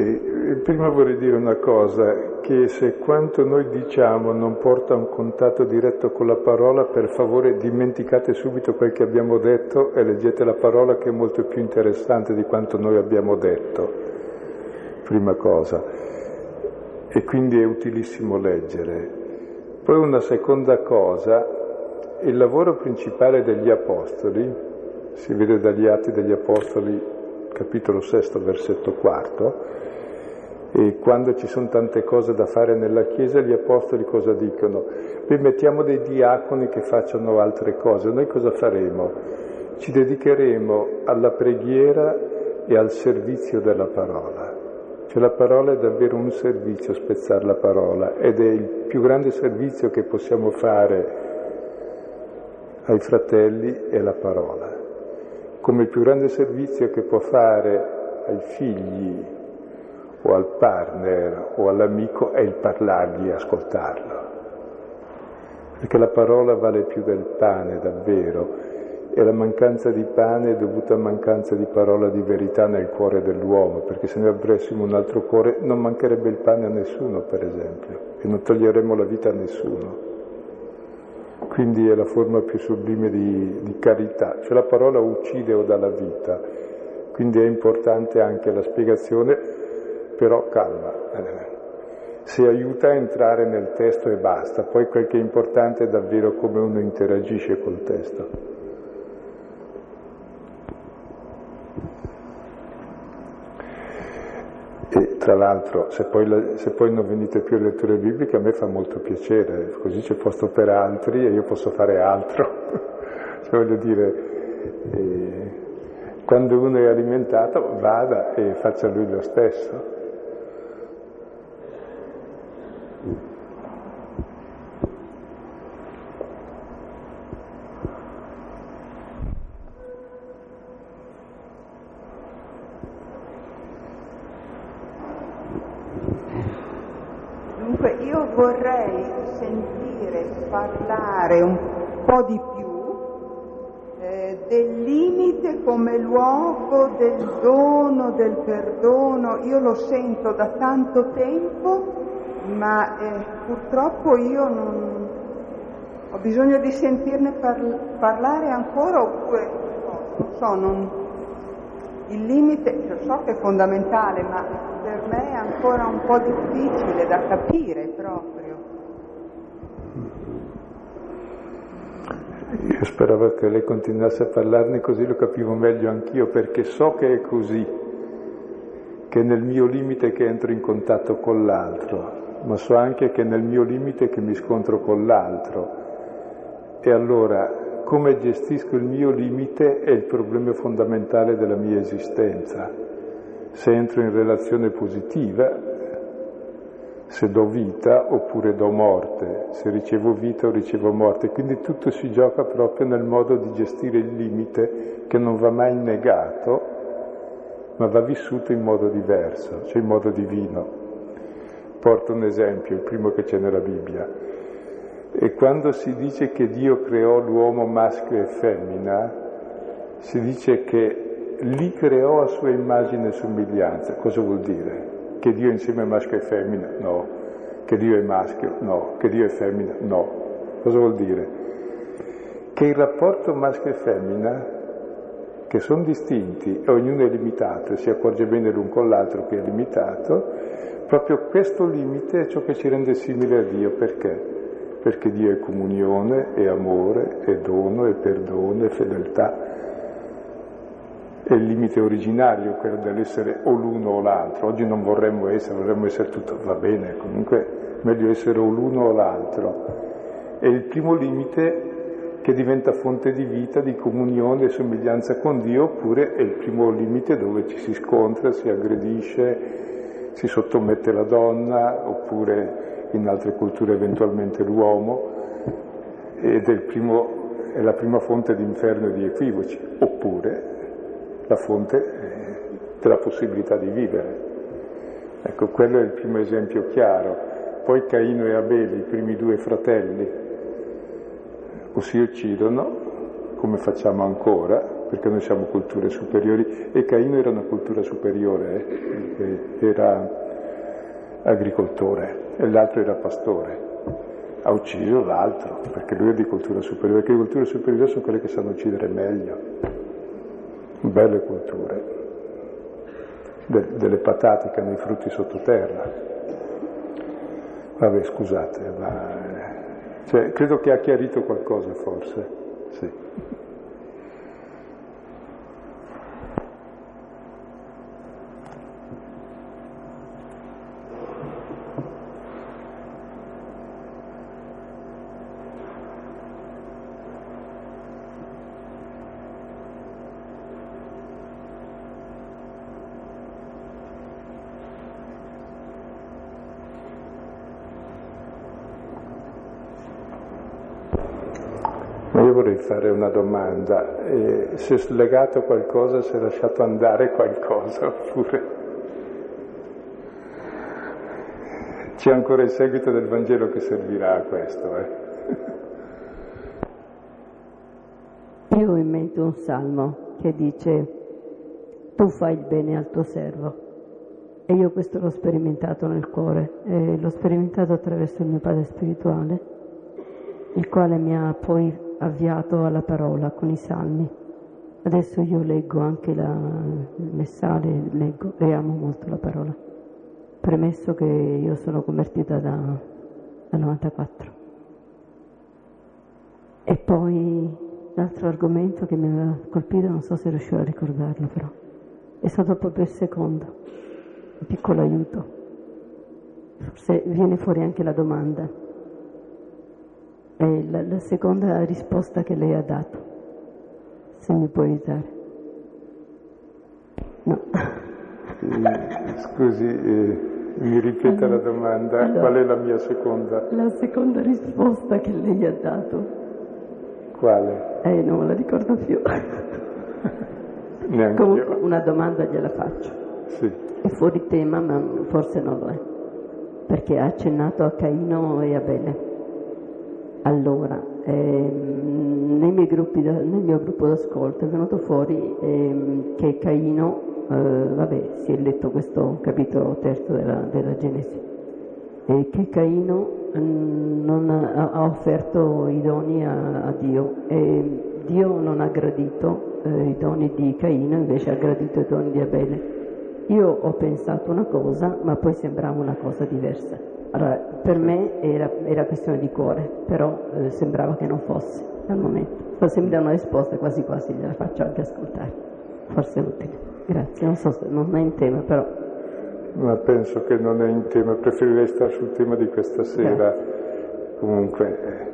E prima vorrei dire una cosa, che se quanto noi diciamo non porta a un contatto diretto con la parola, per favore dimenticate subito quel che abbiamo detto e leggete la parola che è molto più interessante di quanto noi abbiamo detto, prima cosa. E quindi è utilissimo leggere. Poi una seconda cosa, il lavoro principale degli Apostoli, si vede dagli Atti degli Apostoli capitolo sesto, versetto quarto, e quando ci sono tante cose da fare nella Chiesa, gli Apostoli cosa dicono? Beh, mettiamo dei diaconi che facciano altre cose. Noi cosa faremo? Ci dedicheremo alla preghiera e al servizio della parola. Cioè la parola è davvero un servizio, spezzare la parola, ed è il più grande servizio che possiamo fare ai fratelli è la parola come il più grande servizio che può fare ai figli o al partner o all'amico è il parlargli ascoltarlo. Perché la parola vale più del pane, davvero, e la mancanza di pane è dovuta a mancanza di parola di verità nel cuore dell'uomo, perché se noi avessimo un altro cuore non mancherebbe il pane a nessuno, per esempio, e non toglieremmo la vita a nessuno. Quindi è la forma più sublime di, di carità, cioè la parola uccide o dà la vita, quindi è importante anche la spiegazione, però calma, se aiuta a entrare nel testo e basta, poi quel che è importante è davvero come uno interagisce col testo. E tra l'altro, se poi, se poi, non venite più a letture bibliche, a me fa molto piacere, così c'è posto per altri e io posso fare altro. cioè, voglio dire, eh, quando uno è alimentato, vada e faccia lui lo stesso. Parlare un po' di più eh, del limite come luogo del dono, del perdono. Io lo sento da tanto tempo, ma eh, purtroppo io non ho bisogno di sentirne par- parlare ancora oppure non so, non, il limite, lo so che è fondamentale, ma per me è ancora un po' difficile da capire proprio. Io speravo che lei continuasse a parlarne così lo capivo meglio anch'io, perché so che è così, che è nel mio limite che entro in contatto con l'altro, ma so anche che è nel mio limite che mi scontro con l'altro. E allora, come gestisco il mio limite è il problema fondamentale della mia esistenza. Se entro in relazione positiva, se do vita oppure do morte, se ricevo vita o ricevo morte. Quindi tutto si gioca proprio nel modo di gestire il limite che non va mai negato, ma va vissuto in modo diverso, cioè in modo divino. Porto un esempio, il primo che c'è nella Bibbia. E quando si dice che Dio creò l'uomo maschio e femmina, si dice che li creò a sua immagine e somiglianza. Cosa vuol dire? Che Dio insieme è maschio e femmina? No. Che Dio è maschio? No. Che Dio è femmina? No. Cosa vuol dire? Che il rapporto maschio e femmina, che sono distinti e ognuno è limitato e si accorge bene l'un con l'altro che è limitato, proprio questo limite è ciò che ci rende simili a Dio. Perché? perché Dio è comunione, è amore, è dono, è perdono, è fedeltà. È il limite originario quello dell'essere o l'uno o l'altro. Oggi non vorremmo essere, vorremmo essere tutto, va bene, comunque meglio essere o l'uno o l'altro. È il primo limite che diventa fonte di vita, di comunione e somiglianza con Dio, oppure è il primo limite dove ci si scontra, si aggredisce, si sottomette la donna, oppure in altre culture eventualmente l'uomo, ed è, primo, è la prima fonte di inferno e di equivoci, oppure la fonte eh, della possibilità di vivere. Ecco, quello è il primo esempio chiaro. Poi Caino e Abele, i primi due fratelli, o si uccidono, come facciamo ancora, perché noi siamo culture superiori, e Caino era una cultura superiore, eh, era agricoltore e l'altro era pastore. Ha ucciso l'altro, perché lui è di cultura superiore, perché le culture superiori sono quelle che sanno uccidere meglio. Belle culture, De, delle patate che hanno i frutti sottoterra. Vabbè, scusate, ma cioè, credo che ha chiarito qualcosa forse. Sì. vorrei fare una domanda. Eh, se è slegato qualcosa, se è lasciato andare qualcosa, oppure... C'è ancora il seguito del Vangelo che servirà a questo. Eh? Io ho in mente un salmo che dice tu fai il bene al tuo servo. E io questo l'ho sperimentato nel cuore, e l'ho sperimentato attraverso il mio padre spirituale, il quale mi ha poi avviato alla parola con i salmi. Adesso io leggo anche la, il messale, leggo e amo molto la parola, premesso che io sono convertita da, da 94. E poi l'altro argomento che mi aveva colpito, non so se riuscivo a ricordarlo però, è stato proprio il secondo, un piccolo aiuto. Forse viene fuori anche la domanda, è la, la seconda risposta che lei ha dato, se mi può aiutare. No. Scusi, eh, mi ripeta allora, la domanda, allora, qual è la mia seconda? La seconda risposta che lei ha dato. Quale? Eh, non me la ricordo più. Neanche Comunque io. una domanda gliela faccio. Sì. È fuori tema, ma forse non lo è, perché ha accennato a Caino e a Abele. Allora, ehm, gruppi, nel mio gruppo d'ascolto è venuto fuori ehm, che Caino, eh, vabbè, si è letto questo capitolo terzo della, della Genesi, e che Caino mm, non ha, ha, offerto i doni a, a, Dio e Dio non ha gradito eh, i doni di Caino, invece ha gradito i doni di Abele. Io ho pensato una cosa, ma poi sembrava una cosa diversa. Allora, per me era, era questione di cuore, però eh, sembrava che non fosse al momento. Forse mi dà una risposta, quasi quasi gliela faccio anche ascoltare. Forse è utile. Grazie, non so se non è in tema, però. Ma penso che non è in tema, preferirei stare sul tema di questa sera. Grazie. Comunque.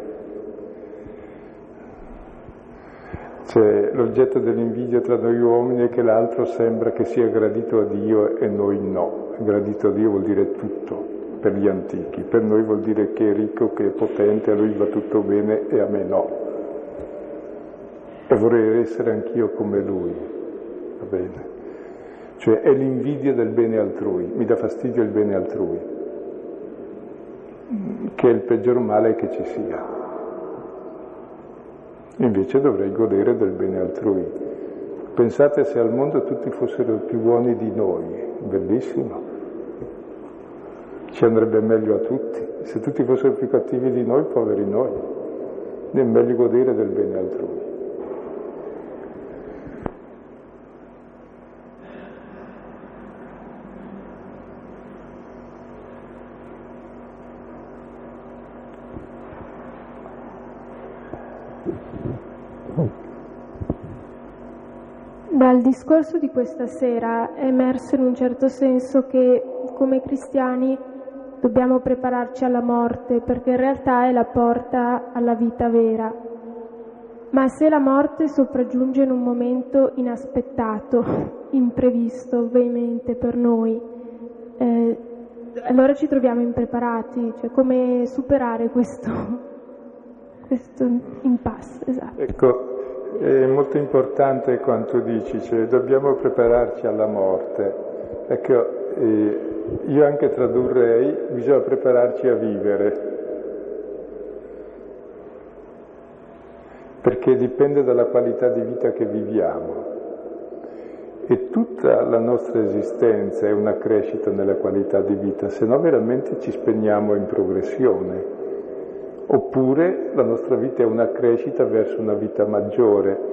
Cioè, l'oggetto dell'invidia tra noi uomini è che l'altro sembra che sia gradito a Dio e noi no. Gradito a Dio vuol dire tutto per gli antichi, per noi vuol dire che è ricco, che è potente, a lui va tutto bene e a me no. E vorrei essere anch'io come lui, va bene? Cioè è l'invidia del bene altrui, mi dà fastidio il bene altrui, che è il peggior male che ci sia. Invece dovrei godere del bene altrui. Pensate se al mondo tutti fossero più buoni di noi, bellissimo ci andrebbe meglio a tutti. Se tutti fossero più cattivi di noi, poveri noi, è meglio godere del bene altrui. Dal discorso di questa sera è emerso in un certo senso che come cristiani dobbiamo prepararci alla morte perché in realtà è la porta alla vita vera. Ma se la morte sopraggiunge in un momento inaspettato, imprevisto, veemente per noi, eh, allora ci troviamo impreparati, cioè come superare questo, questo impasse. Esatto. Ecco, è molto importante quanto dici, cioè dobbiamo prepararci alla morte. Ecco, eh, io anche tradurrei, bisogna prepararci a vivere. Perché dipende dalla qualità di vita che viviamo. E tutta la nostra esistenza è una crescita nella qualità di vita, se no veramente ci spegniamo in progressione. Oppure la nostra vita è una crescita verso una vita maggiore.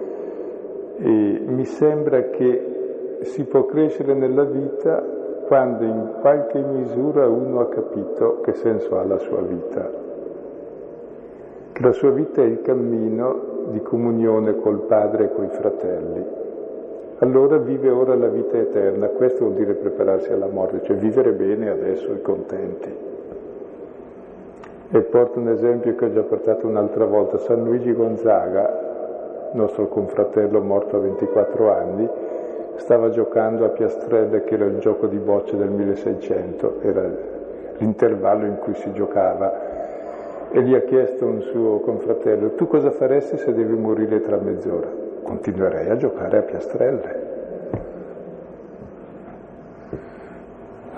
E mi sembra che si può crescere nella vita quando in qualche misura uno ha capito che senso ha la sua vita. La sua vita è il cammino di comunione col Padre e coi fratelli allora vive ora la vita eterna. Questo vuol dire prepararsi alla morte, cioè vivere bene adesso e contenti. E porto un esempio che ho già portato un'altra volta. San Luigi Gonzaga, nostro confratello morto a 24 anni, stava giocando a piastrelle, che era il gioco di bocce del 1600, era l'intervallo in cui si giocava. E gli ha chiesto un suo confratello, tu cosa faresti se devi morire tra mezz'ora? continuerei a giocare a piastrelle.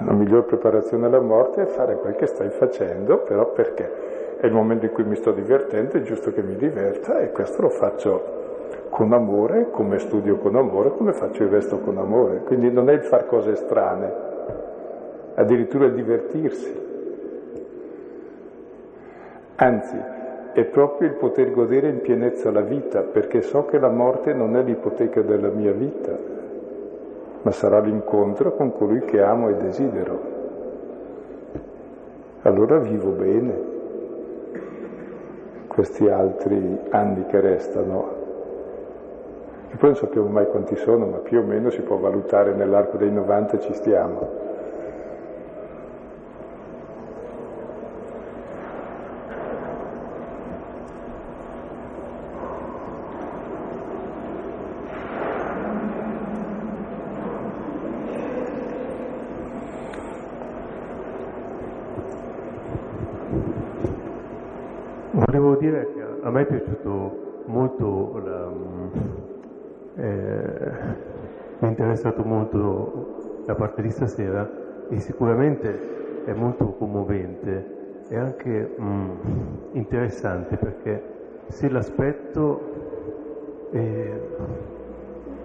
La miglior preparazione alla morte è fare quel che stai facendo, però perché è il momento in cui mi sto divertendo, è giusto che mi diverta e questo lo faccio con amore, come studio con amore, come faccio il resto con amore. Quindi non è il far cose strane, addirittura il divertirsi. Anzi, è proprio il poter godere in pienezza la vita, perché so che la morte non è l'ipoteca della mia vita, ma sarà l'incontro con colui che amo e desidero. Allora vivo bene questi altri anni che restano. E poi non sappiamo mai quanti sono, ma più o meno si può valutare nell'arco dei 90 ci stiamo. me è piaciuto molto, la, eh, interessato molto la parte di stasera e sicuramente è molto commovente e anche mm, interessante perché se l'aspetto, eh,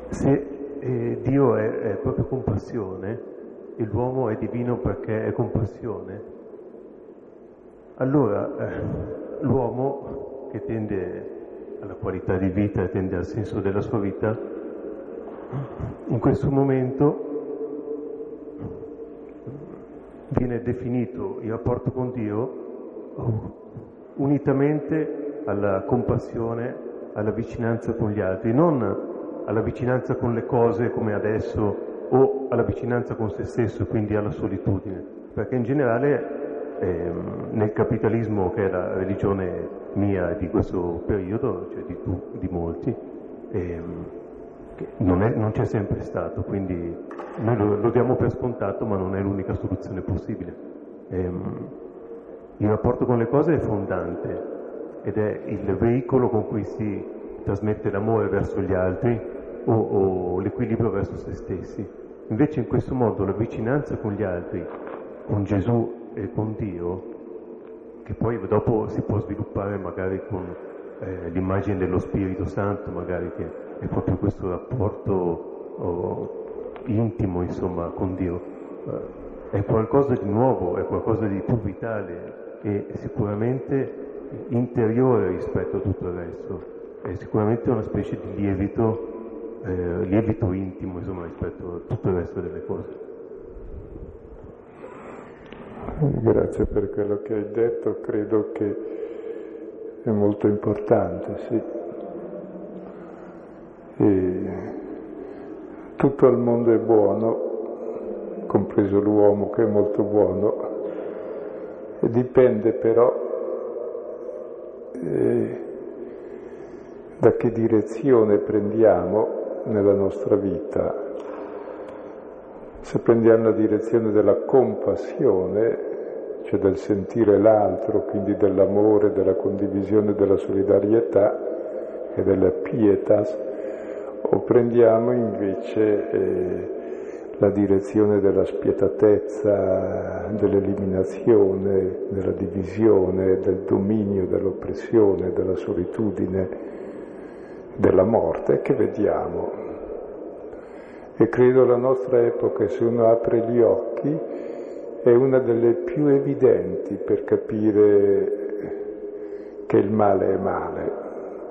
se eh, Dio è, è proprio compassione e l'uomo è divino perché è compassione, allora eh, l'uomo che tende alla qualità di vita tende al senso della sua vita, in questo momento viene definito il rapporto con Dio unitamente alla compassione, alla vicinanza con gli altri, non alla vicinanza con le cose come adesso o alla vicinanza con se stesso, quindi alla solitudine, perché in generale eh, nel capitalismo che è la religione mia di questo periodo, cioè di, tu, di molti, eh, non, è, non, c'è sempre stato, quindi noi lo, lo, diamo per scontato ma non è l'unica soluzione possibile. Eh, il rapporto con le cose è fondante ed è il veicolo con cui si trasmette l'amore verso gli altri o, o l'equilibrio verso se stessi. Invece in questo modo la vicinanza con gli altri, con Gesù e con Dio, che poi dopo si può sviluppare magari con eh, l'immagine dello Spirito Santo, magari che è proprio questo rapporto oh, intimo insomma con Dio. Eh, è qualcosa di nuovo, è qualcosa di più vitale e sicuramente interiore rispetto a tutto il resto, è sicuramente una specie di lievito, eh, lievito intimo insomma, rispetto a tutto il resto delle cose. Grazie per quello che hai detto, credo che è molto importante, sì. E tutto al mondo è buono, compreso l'uomo che è molto buono, e dipende però eh, da che direzione prendiamo nella nostra vita. Se prendiamo la direzione della compassione, cioè del sentire l'altro, quindi dell'amore, della condivisione, della solidarietà e della pietas, o prendiamo invece eh, la direzione della spietatezza, dell'eliminazione, della divisione, del dominio, dell'oppressione, della solitudine, della morte, che vediamo. E credo la nostra epoca, se uno apre gli occhi, è una delle più evidenti per capire che il male è male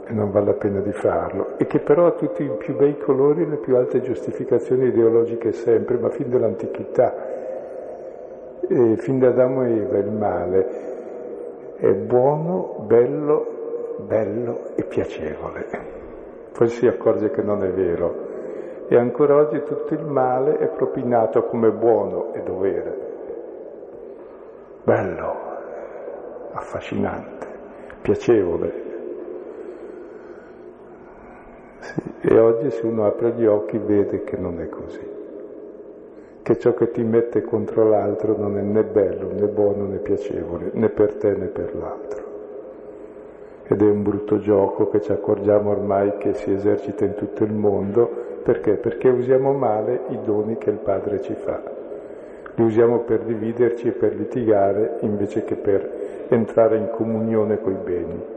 e non vale la pena di farlo, e che però ha tutti i più bei colori e le più alte giustificazioni ideologiche sempre, ma fin dall'antichità, e fin da Adamo e Eva il male è buono, bello, bello e piacevole. Poi si accorge che non è vero. E ancora oggi tutto il male è propinato come buono e dovere. Bello, affascinante, piacevole, sì, e oggi se uno apre gli occhi vede che non è così, che ciò che ti mette contro l'altro non è né bello, né buono, né piacevole, né per te né per l'altro. Ed è un brutto gioco che ci accorgiamo ormai che si esercita in tutto il mondo, perché? Perché usiamo male i doni che il Padre ci fa. Li usiamo per dividerci e per litigare invece che per entrare in comunione coi beni.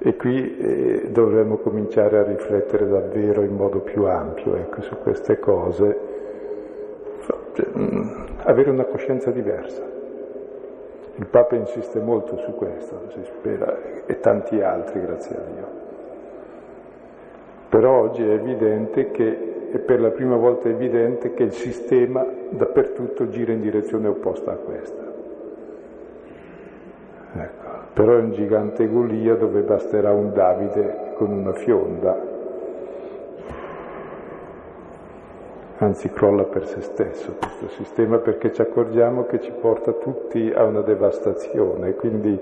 E qui eh, dovremmo cominciare a riflettere davvero in modo più ampio ecco, su queste cose, cioè, avere una coscienza diversa. Il Papa insiste molto su questo, si spera, e tanti altri, grazie a Dio. Però oggi è evidente che, e per la prima volta è evidente, che il sistema dappertutto gira in direzione opposta a questa. Però è un gigante Golia dove basterà un Davide con una fionda, anzi crolla per se stesso questo sistema perché ci accorgiamo che ci porta tutti a una devastazione, quindi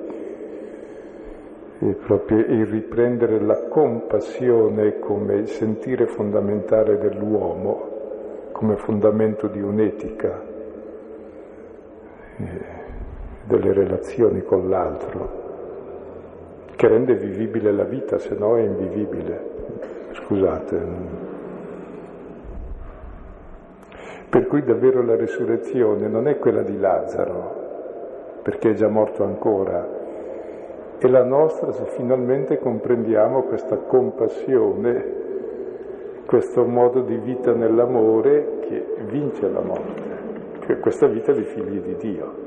è proprio il riprendere la compassione come sentire fondamentale dell'uomo, come fondamento di un'etica, eh, delle relazioni con l'altro che rende vivibile la vita, se no è invivibile. Scusate. Per cui davvero la risurrezione non è quella di Lazzaro, perché è già morto ancora, è la nostra se finalmente comprendiamo questa compassione, questo modo di vita nell'amore che vince la morte, che è questa vita di figli di Dio.